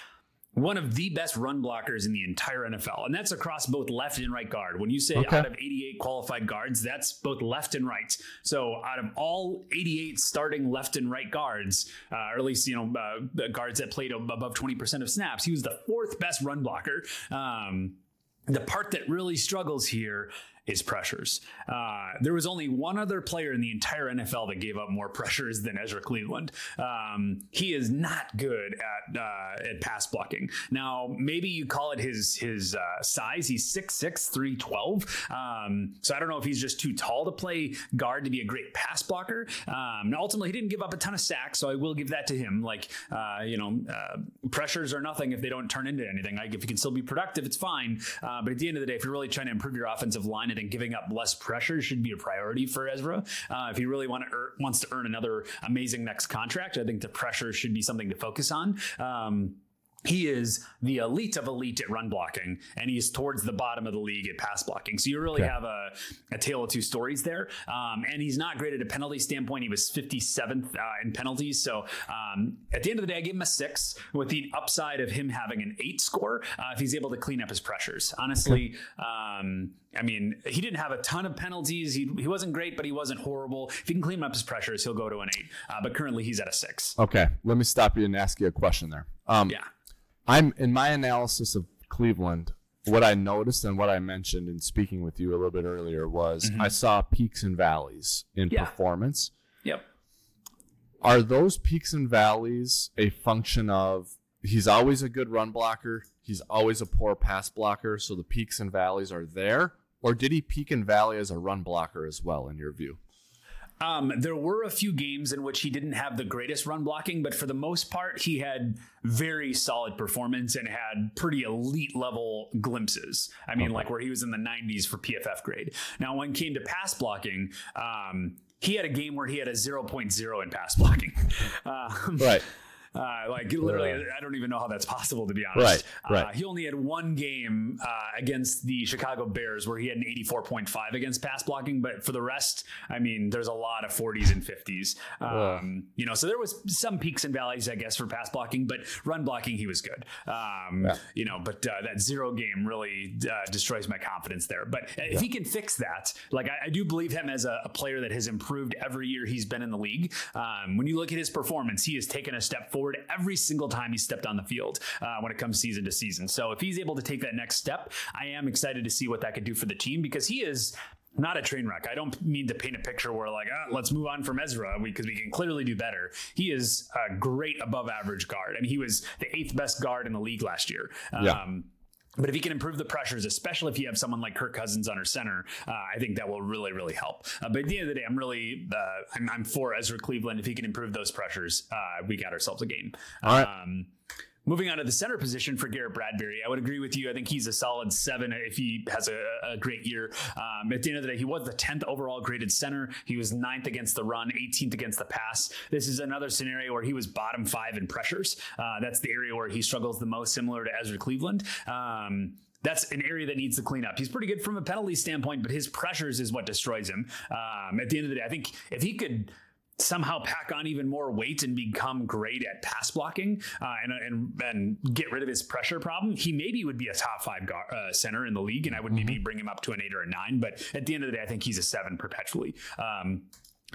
Speaker 2: one of the best run blockers in the entire NFL. And that's across both left and right guard. When you say
Speaker 1: Okay.
Speaker 2: out of 88 qualified guards, that's both left and right. So out of all 88 starting left and right guards, uh, or at least, you know, uh, guards that played above 20% of snaps, he was the fourth best run blocker. Um, the part that really struggles here is pressures. Uh, there was only one other player in the entire NFL that gave up more pressures than Ezra Cleveland. Um, he is not good at uh, at pass blocking. Now, maybe you call it his his uh, size. He's 6'6", 312. Um, so I don't know if he's just too tall to play guard to be a great pass blocker. Um, now ultimately, he didn't give up a ton of sacks, so I will give that to him. Like, uh, you know, uh, pressures are nothing if they don't turn into anything. Like, if you can still be productive, it's fine. Uh, but at the end of the day, if you're really trying to improve your offensive line, I think giving up less pressure should be a priority for Ezra. Uh, if he really want to earn, wants to earn another amazing next contract, I think the pressure should be something to focus on. Um, he is the elite of elite at run blocking, and he's towards the bottom of the league at pass blocking. So you really
Speaker 1: Okay.
Speaker 2: have a, a tale of two stories there. Um, and he's not great at a penalty standpoint. He was 57th uh, in penalties. So um, at the end of the day, I gave him a six with the upside of him having an eight score uh, if he's able to clean up his pressures. Honestly, um, I mean, he didn't have a ton of penalties. He, he wasn't great, but he wasn't horrible. If he can clean up his pressures, he'll go to an eight. Uh, but currently, he's at a six.
Speaker 1: Okay, let me stop you and ask you a question there. Um,
Speaker 2: Yeah.
Speaker 1: I'm in my analysis of Cleveland. What I noticed and what I mentioned in speaking with you a little bit earlier was mm-hmm. I saw peaks and valleys in
Speaker 2: Yeah.
Speaker 1: performance.
Speaker 2: Yep.
Speaker 1: Are those peaks and valleys a function of he's always a good run blocker, he's always a poor pass blocker, so the peaks and valleys are there? Or did he peak and valley as a run blocker as well, in your view?
Speaker 2: Um, there were a few games in which he didn't have the greatest run blocking, but for the most part, he had very solid performance and had pretty elite level glimpses. I mean, like where he was in the 90s for PFF grade. Now, when it came to pass blocking, um, he had a game where he had a 0.0 in pass blocking. Um,
Speaker 1: Right.
Speaker 2: Uh, like literally, I don't even know how that's possible to be honest.
Speaker 1: Right, right.
Speaker 2: Uh, he only had one game uh, against the Chicago Bears where he had an 84.5 against pass blocking, but for the rest, I mean, there's a lot of 40s and 50s. Um, you know, so there was some peaks and valleys, I guess, for pass blocking, but run blocking, he was good. Um,
Speaker 1: Yeah.
Speaker 2: You know, but uh, that zero game really uh, destroys my confidence there. But if he can fix that, like I, I do believe him as a, a player that has improved every year he's been in the league. Um, when you look at his performance, he has taken a step forward every single time he stepped on the field uh, when it comes season to season. So if he's able to take that next step, I am excited to see what that could do for the team because he is not a train wreck. I don't mean to paint a picture where like, ah, let's move on from Ezra because we can clearly do better. He is a great above average guard. I mean, he was the eighth best guard in the league last year.
Speaker 1: Yeah.
Speaker 2: But if he can improve the pressures, especially if you have someone like Kirk Cousins under center, uh, I think that will really, really help. Uh, but at the end of the day, I'm really uh, I'm, I'm for Ezra Cleveland. If he can improve those pressures, uh, we got ourselves a game.
Speaker 1: All right.
Speaker 2: Um, Moving on to the center position for Garrett Bradbury, I would agree with you. I think he's a solid seven if he has a, a great year. Um, at the end of the day, he was the 10th overall graded center. He was ninth against the run, 18th against the pass. This is another scenario where he was bottom five in pressures. Uh, that's the area where he struggles the most, similar to Ezra Cleveland. Um, that's an area that needs to clean up. He's pretty good from a penalty standpoint, but his pressures is what destroys him. Um, at the end of the day, I think if he could somehow pack on even more weight and become great at pass blocking uh, and, and and get rid of his pressure problem, he maybe would be a top five guard, uh, center in the league, and I would maybe bring him up to an eight or a nine. But at the end of the day, I think he's a seven perpetually. Um,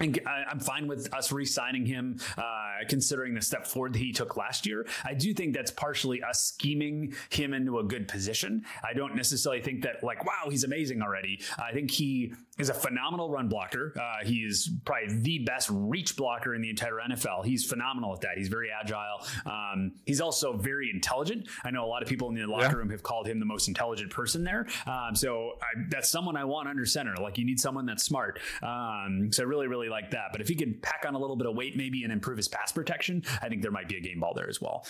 Speaker 2: I'm fine with us re-signing him, uh, considering the step forward that he took last year. I do think that's partially us scheming him into a good position. I don't necessarily think that like, wow, he's amazing already. I think he is a phenomenal run blocker. Uh, he is probably the best reach blocker in the entire NFL. He's phenomenal at that. He's very agile. Um, he's also very intelligent. I know a lot of people in the locker yeah. room have called him the most intelligent person there. Um, so I, that's someone I want under center. Like you need someone that's smart. Um, so I really, really like that. But if he could pack on a little bit of weight maybe and improve his pass protection, I think there might be a game ball there as well.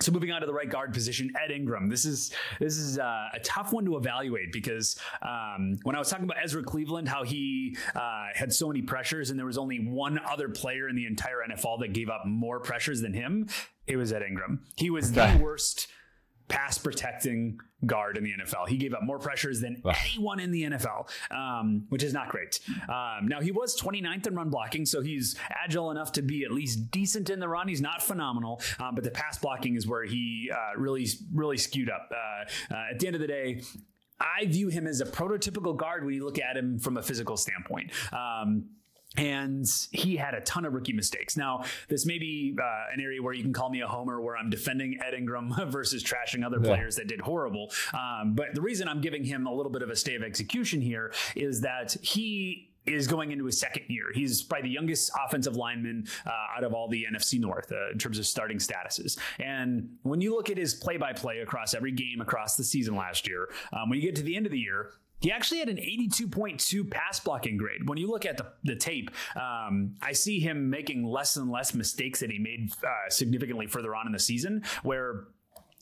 Speaker 2: So moving on to the right guard position, Ed Ingram. This is this is uh, a tough one to evaluate because um, when I was talking about Ezra Cleveland, how he uh, had so many pressures, and there was only one other player in the entire NFL that gave up more pressures than him. It was Ed Ingram. He was the worst pass protecting guard in the NFL. He gave up more pressures than anyone in the NFL, um, which is not great. Um, now, he was 29th in run blocking, so he's agile enough to be at least decent in the run. He's not phenomenal, um, but the pass blocking is where he uh, really, really skewed up. Uh, uh, at the end of the day, I view him as a prototypical guard when you look at him from a physical standpoint. Um, and he had a ton of rookie mistakes. Now, this may be uh, an area where you can call me a homer, where I'm defending Ed Ingram versus trashing other yeah. players that did horrible. Um, but the reason I'm giving him a little bit of a stay of execution here is that he is going into his second year. He's probably the youngest offensive lineman uh, out of all the NFC North uh, in terms of starting statuses. And when you look at his play by play across every game across the season last year, um, when you get to the end of the year, he actually had an 82.2 pass blocking grade. When you look at the, the tape, um, I see him making less and less mistakes that he made uh, significantly further on in the season, where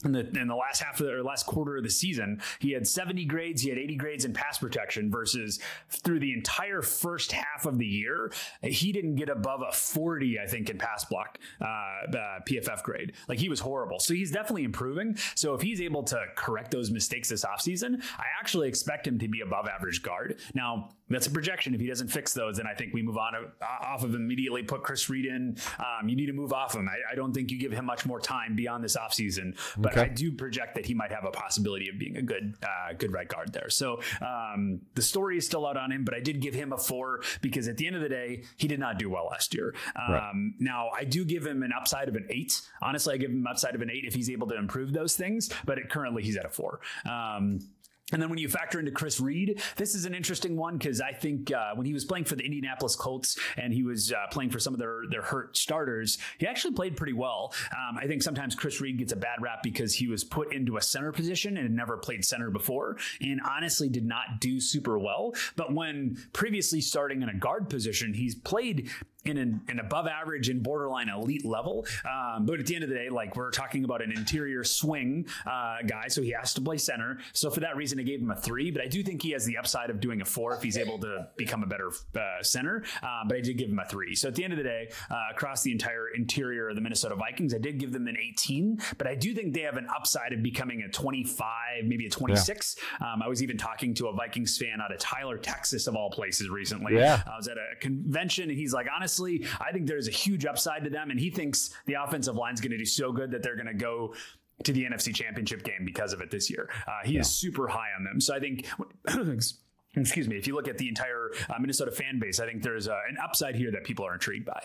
Speaker 2: in the in the last half of the or last quarter of the season, he had 70 grades, he had 80 grades in pass protection versus through the entire first half of the year, he didn't get above a 40, I think, in pass block uh, uh, PFF grade. Like he was horrible. So he's definitely improving. So if he's able to correct those mistakes this offseason, I actually expect him to be above average guard. Now, that's a projection. If he doesn't fix those, then I think we move on uh, off of immediately. Put Chris Reed in. Um, you need to move off him. I, I, don't think you give him much more time beyond this offseason. But okay. I do project that he might have a possibility of being a good uh, good right guard there. So um, the story is still out on him, but I did give him a four because at the end of the day, he did not do well last year. Um, right. Now I do give him an upside of an eight. Honestly, I give him an upside of an eight if he's able to improve those things. But it, currently, he's at a four. Um, and then when you factor into Chris Reed, this is an interesting one because I think uh, when he was playing for the Indianapolis Colts and he was uh, playing for some of their their hurt starters, he actually played pretty well. Um, I think sometimes Chris Reed gets a bad rap because he was put into a center position and had never played center before, and honestly did not do super well. But when previously starting in a guard position, he's played in an, an, above average and borderline elite level. Um, but at the end of the day, like we're talking about an interior swing uh, guy, so he has to play center. So for that reason, I gave him a three. But I do think he has the upside of doing a four if he's able to become a better uh, center. Uh, but I did give him a three. So at the end of the day, uh, across the entire interior of the Minnesota Vikings, I did give them an 18. But I do think they have an upside of becoming a 25, maybe a 26. Yeah. Um, I was even talking to a Vikings fan out of Tyler, Texas, of all places, recently.
Speaker 1: Yeah.
Speaker 2: I was at a convention, and he's like, honestly honestly, I think there's a huge upside to them, and he thinks the offensive line's going to do so good that they're going to go to the NFC Championship game because of it this year. Uh, he yeah. is super high on them. So I think. excuse me. If you look at the entire uh, Minnesota fan base, I think there's uh, an upside here that people are intrigued by.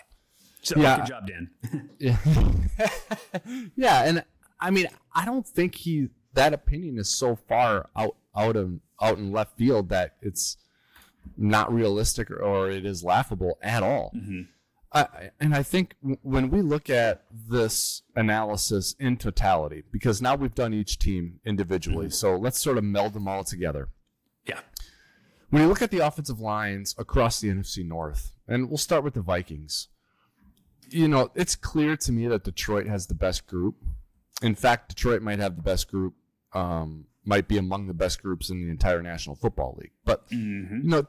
Speaker 2: So yeah. good job, Dan.
Speaker 1: yeah. yeah, and I mean, I don't think he that opinion is so far out out of out in left field that it's not realistic or, or it is laughable at all. Mm-hmm. I, and I think w- when we look at this analysis in totality, because now we've done each team individually, mm-hmm. so let's sort of meld them all together.
Speaker 2: Yeah.
Speaker 1: When you look at the offensive lines across the NFC North, and we'll start with the Vikings, you know, it's clear to me that Detroit has the best group. In fact, Detroit might have the best group um, might be among the best groups in the entire National Football League. But mm-hmm. you know,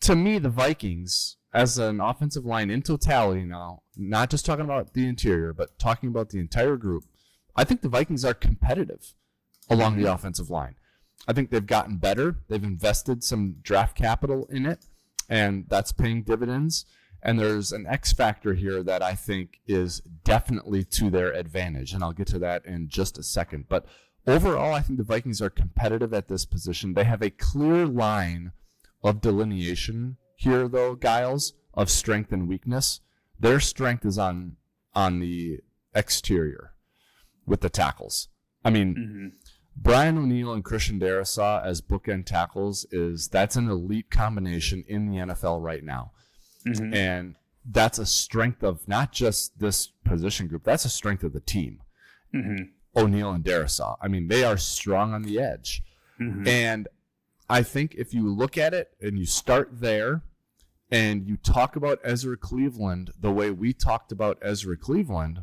Speaker 1: to me, the Vikings as an offensive line in totality now, not just talking about the interior, but talking about the entire group, I think the Vikings are competitive along mm-hmm. the offensive line. I think they've gotten better. They've invested some draft capital in it, and that's paying dividends. And there's an X factor here that I think is definitely to their advantage. And I'll get to that in just a second. But Overall, I think the Vikings are competitive at this position. They have a clear line of delineation here, though, Gyles, of strength and weakness, their strength is on on the exterior with the tackles. I mean,
Speaker 2: Mm-hmm.
Speaker 1: Brian O'Neill and Christian Darrisaw as bookend tackles is that's an elite combination in the NFL right now.
Speaker 2: Mhm.
Speaker 1: And that's a strength of not just this position group, that's a strength of the team.
Speaker 2: Mhm.
Speaker 1: O'Neill and Darrisaw. I mean, they are strong on the edge.
Speaker 2: Mhm.
Speaker 1: And I think if you look at it and you start there and you talk about Ezra Cleveland the way we talked about Ezra Cleveland,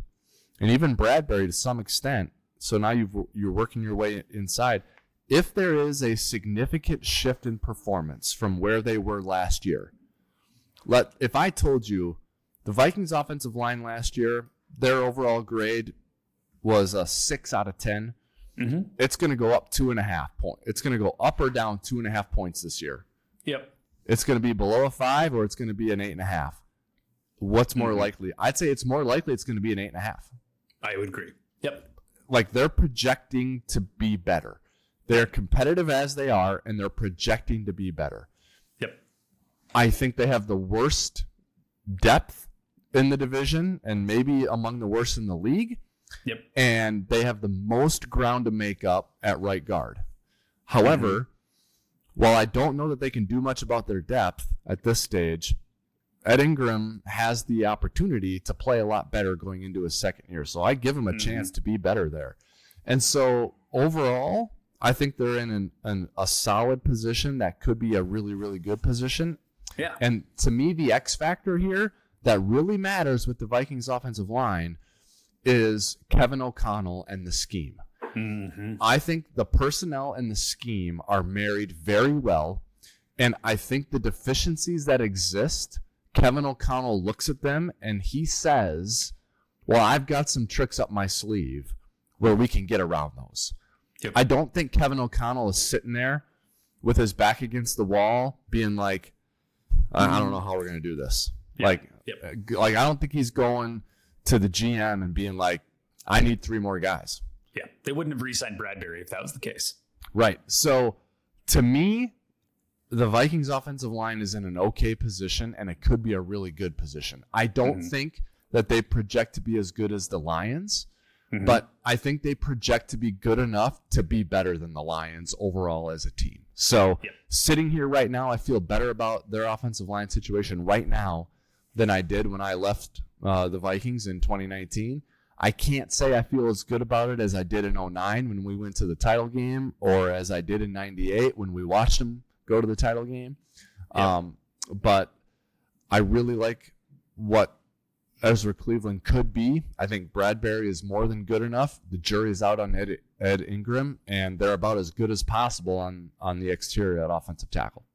Speaker 1: and even Bradbury to some extent, so now you've, you're working your way inside. If there is a significant shift in performance from where they were last year, let if I told you the Vikings offensive line last year, their overall grade was a six out of ten
Speaker 2: Mhm.
Speaker 1: it's going to go up two and a half point. It's going to go up or down two and a half points this year.
Speaker 2: Yep.
Speaker 1: It's going to be below a five or it's going to be an eight and a half. What's more
Speaker 2: Mhm.
Speaker 1: likely? I'd say it's more likely it's going to be an eight and a half.
Speaker 2: I would agree. Yep.
Speaker 1: Like they're projecting to be better. They're competitive as they are, and they're projecting to be better.
Speaker 2: Yep.
Speaker 1: I think they have the worst depth in the division and maybe among the worst in the league.
Speaker 2: Yep.
Speaker 1: and they have the most ground to make up at right guard. However, while I don't know that they can do much about their depth at this stage, Ed Ingram has the opportunity to play a lot better going into his second year. So I give him a
Speaker 2: Mhm.
Speaker 1: chance to be better there. And so overall, I think they're in an, an, a solid position that could be a really, really good position.
Speaker 2: Yeah.
Speaker 1: And to me, the X factor here that really matters with the Vikings offensive line is Kevin O'Connell and the scheme.
Speaker 2: Mm-hmm.
Speaker 1: I think the personnel and the scheme are married very well. And I think the deficiencies that exist, Kevin O'Connell looks at them and he says, Well, I've got some tricks up my sleeve where we can get around those.
Speaker 2: Yep.
Speaker 1: I don't think Kevin O'Connell is sitting there with his back against the wall being like, I, I don't know how we're going to do this.
Speaker 2: Yeah.
Speaker 1: Like,
Speaker 2: Yep.
Speaker 1: uh, like I don't think he's going to the GM and being like, I need three more guys.
Speaker 2: Yeah. They wouldn't have re-signed Bradbury if that was the case.
Speaker 1: Right. So to me, the Vikings offensive line is in an okay position and it could be a really good position. I don't
Speaker 2: Mhm.
Speaker 1: think that they project to be as good as the Lions,
Speaker 2: Mhm.
Speaker 1: but I think they project to be good enough to be better than the Lions overall as a team. So
Speaker 2: Yep.
Speaker 1: sitting here right now, I feel better about their offensive line situation right now than I did when I left uh, the Vikings in 2019. I can't say I feel as good about it as I did in 09 when we went to the title game or as I did in 98 when we watched them go to the title game.
Speaker 2: Yep.
Speaker 1: Um, but I really like what Ezra Cleveland could be. I think Bradbury is more than good enough. The jury's out on Ed, Ed Ingram, and they're about as good as possible on, on the exterior at offensive tackle.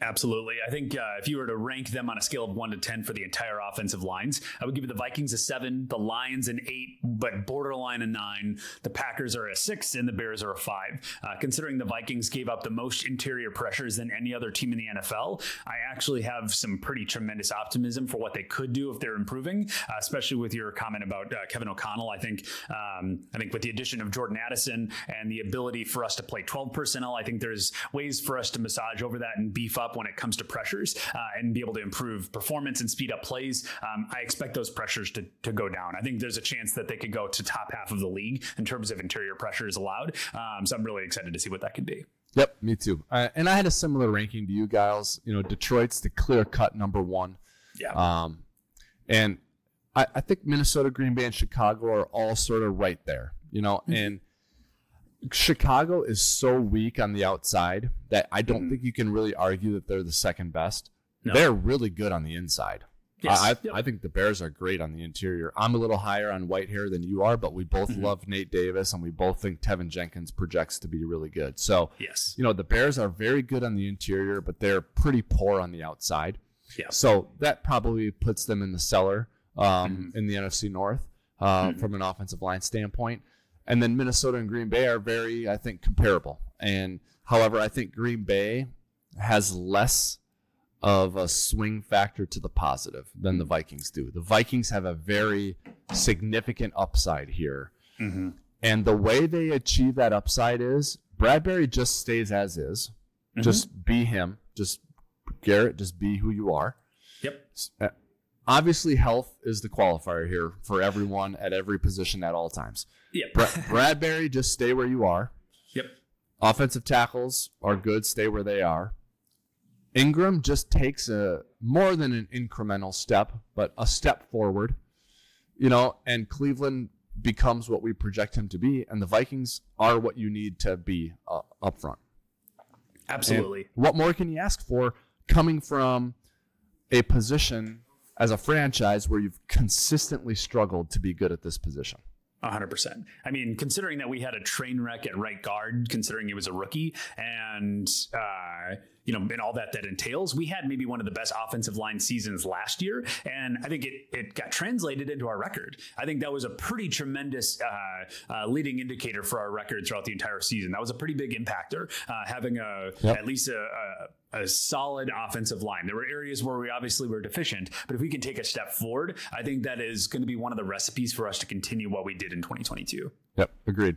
Speaker 2: Absolutely. I think uh, if you were to rank them on a scale of one to 10 for the entire offensive lines, I would give the Vikings a seven, the Lions an eight, but borderline a nine. The Packers are a six, and the Bears are a five. Uh, considering the Vikings gave up the most interior pressures than any other team in the NFL, I actually have some pretty tremendous optimism for what they could do if they're improving, uh, especially with your comment about uh, Kevin O'Connell. I think, um, I think with the addition of Jordan Addison and the ability for us to play 12 personnel, I think there's ways for us to massage over that and beef up when it comes to pressures uh, and be able to improve performance and speed up plays. Um, I expect those pressures to, to go down. I think there's a chance that they could go to top half of the league in terms of interior pressures allowed. Um, so I'm really excited to see what that can be.
Speaker 1: Yep, me too. Uh, and I had a similar ranking to you guys. You know, Detroit's the clear cut number one.
Speaker 2: Yeah.
Speaker 1: Um, and I, I think Minnesota, Green Bay, and Chicago are all sort of right there. You know,
Speaker 2: Mm-hmm.
Speaker 1: and Chicago is so weak on the outside that I don't
Speaker 2: Mhm.
Speaker 1: think you can really argue that they're the second best.
Speaker 2: No.
Speaker 1: They're really good on the inside.
Speaker 2: Yes.
Speaker 1: I, I,
Speaker 2: Yep.
Speaker 1: I think the Bears are great on the interior. I'm a little higher on Whitehair than you are, but we both
Speaker 2: Mhm.
Speaker 1: love Nate Davis and we both think Teven Jenkins projects to be really good. So,
Speaker 2: yes.
Speaker 1: you know, the Bears are very good on the interior, but they're pretty poor on the outside.
Speaker 2: Yeah.
Speaker 1: So that probably puts them in the cellar um,
Speaker 2: Mhm.
Speaker 1: in the NFC North uh,
Speaker 2: Mhm.
Speaker 1: from an offensive line standpoint. And then Minnesota and Green Bay are very, I think, comparable. And however, I think Green Bay has less of a swing factor to the positive than the Vikings do. The Vikings have a very significant upside here.
Speaker 2: Mm-hmm.
Speaker 1: And the way they achieve that upside is Bradbury just stays as is.
Speaker 2: Mhm.
Speaker 1: Just be him. Just Garrett, just be who you are.
Speaker 2: Yep.
Speaker 1: Obviously, health is the qualifier here for everyone at every position at all times.
Speaker 2: Yep.
Speaker 1: Bra- Bradbury, just stay where you are.
Speaker 2: Yep.
Speaker 1: Offensive tackles are good, stay where they are. Ingram just takes a more than an incremental step, but a step forward. You know, and Cleveland becomes what we project him to be, and the Vikings are what you need to be uh, up front.
Speaker 2: Absolutely.
Speaker 1: And what more can you ask for coming from a position as a franchise where you've consistently struggled to be good at this position?
Speaker 2: hundred percent. I mean, considering that we had a train wreck at right guard, considering he was a rookie, and uh, you know, and all that that entails, we had maybe one of the best offensive line seasons last year, and I think it it got translated into our record. I think that was a pretty tremendous uh, uh, leading indicator for our record throughout the entire season. That was a pretty big impactor, uh, having a
Speaker 1: Yep.
Speaker 2: at least a, a a solid offensive line. There were areas where we obviously were deficient, but if we can take a step forward, I think that is going to be one of the recipes for us to continue what we did in 2022.
Speaker 1: Yep, agreed.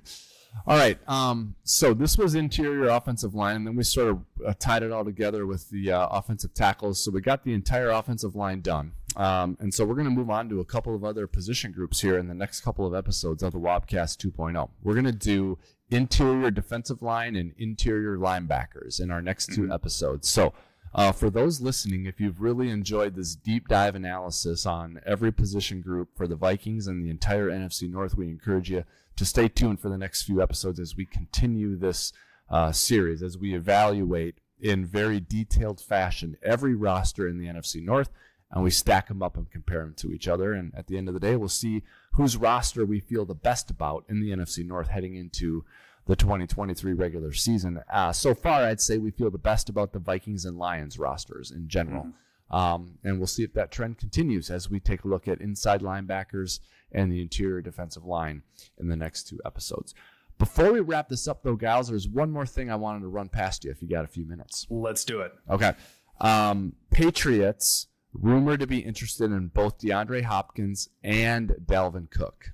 Speaker 1: All right. Um, so this was interior offensive line, and then we sort of uh, tied it all together with the uh, offensive tackles. So we got the entire offensive line done. Um, and so we're going to move on to a couple of other position groups here in the next couple of episodes of the Wobcast 2.0. We're going to do interior defensive line and interior linebackers in our next 2 episodes. So uh, for those listening, if you've really enjoyed this deep dive analysis on every position group for the Vikings and the entire NFC North, we encourage you to stay tuned for the next few episodes as we continue this uh, series, as we evaluate in very detailed fashion every roster in the NFC North, and we stack them up and compare them to each other. And at the end of the day, we'll see whose roster we feel the best about in the NFC North heading into the 2023 regular season. Uh, so far, I'd say we feel the best about the Vikings and Lions rosters in general. Um, and we'll see if that trend continues as we take a look at inside linebackers and the interior defensive line in the next two episodes. Before we wrap this up, though, Gyles, there's one more thing I wanted to run past you if you got a few minutes.
Speaker 2: Let's do it.
Speaker 1: Okay. Um, Patriots rumored to be interested in both DeAndre Hopkins and Dalvin Cook.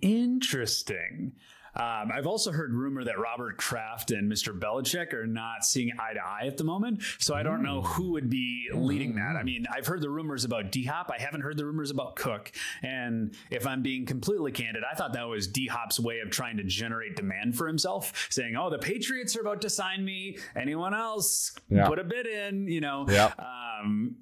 Speaker 2: Interesting. Um, I've also heard rumor that Robert Kraft and Mr. Belichick are not seeing eye to eye at the moment. So I don't know who would be leading that. I mean, I've heard the rumors about D Hop. I haven't heard the rumors about Cook. And if I'm being completely candid, I thought that was D Hop's way of trying to generate demand for himself, saying, "Oh, the Patriots are about to sign me. Anyone else,
Speaker 1: Yeah.
Speaker 2: put a bid in." You know,
Speaker 1: Yeah.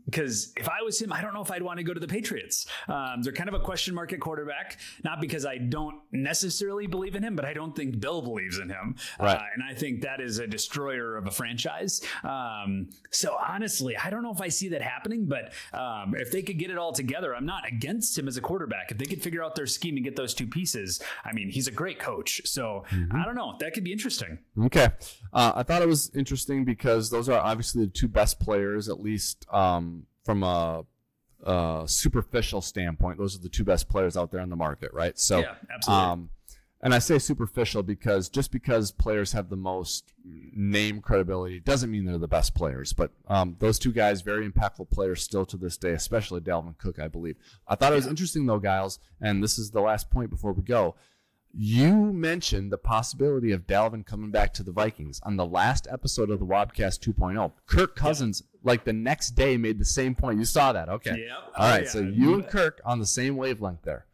Speaker 2: because if I was him, I don't know if I'd want to go to the Patriots. Um, they're kind of a question mark at quarterback, not because I don't necessarily believe in him, but I don't think Bill believes in him.
Speaker 1: Right.
Speaker 2: Uh, and I think that is a destroyer of a franchise. Um, so honestly, I don't know if I see that happening, but um, if they could get it all together, I'm not against him as a quarterback. If they could figure out their scheme and get those two pieces, I mean, he's a great coach. So I don't know. That could be interesting.
Speaker 1: Okay. Uh, I thought it was interesting because those are obviously the two best players, at least um, from a, a superficial standpoint. Those are the two best players out there on the market, right? So,
Speaker 2: yeah, absolutely.
Speaker 1: um, and I say superficial because just because players have the most name credibility doesn't mean they're the best players. But um, those two guys, very impactful players still to this day, especially Dalvin Cook, I believe. I thought it was interesting though, Gyles, and this is the last point before we go. You mentioned the possibility of Dalvin coming back to the Vikings on the last episode of the Wobcast 2.0. Kirk Cousins, like the next day, made the same point. You saw that, okay?
Speaker 2: Yep.
Speaker 1: All
Speaker 2: Oh, yeah.
Speaker 1: so you and Kirk on the same wavelength there.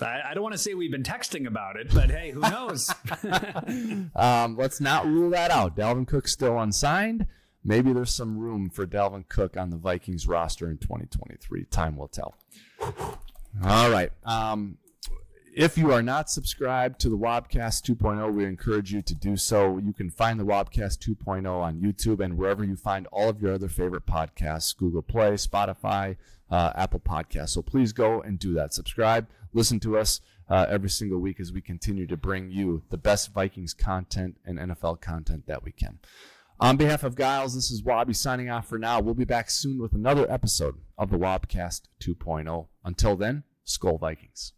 Speaker 2: I, I don't want to say we've been texting about it, but hey, who knows?
Speaker 1: Um, let's not rule that out. Dalvin Cook's still unsigned. Maybe there's some room for Dalvin Cook on the Vikings roster in 2023. Time will tell. All right. Um, if you are not subscribed to the Wobcast 2.0, we encourage you to do so. You can find the Wobcast 2.0 on YouTube and wherever you find all of your other favorite podcasts Google Play, Spotify, uh, Apple Podcasts. So please go and do that. Subscribe, listen to us uh, every single week as we continue to bring you the best Vikings content and NFL content that we can. On behalf of Gyles, this is Wobby signing off for now. We'll be back soon with another episode of the Wobcast 2.0. Until then, Skol Vikings.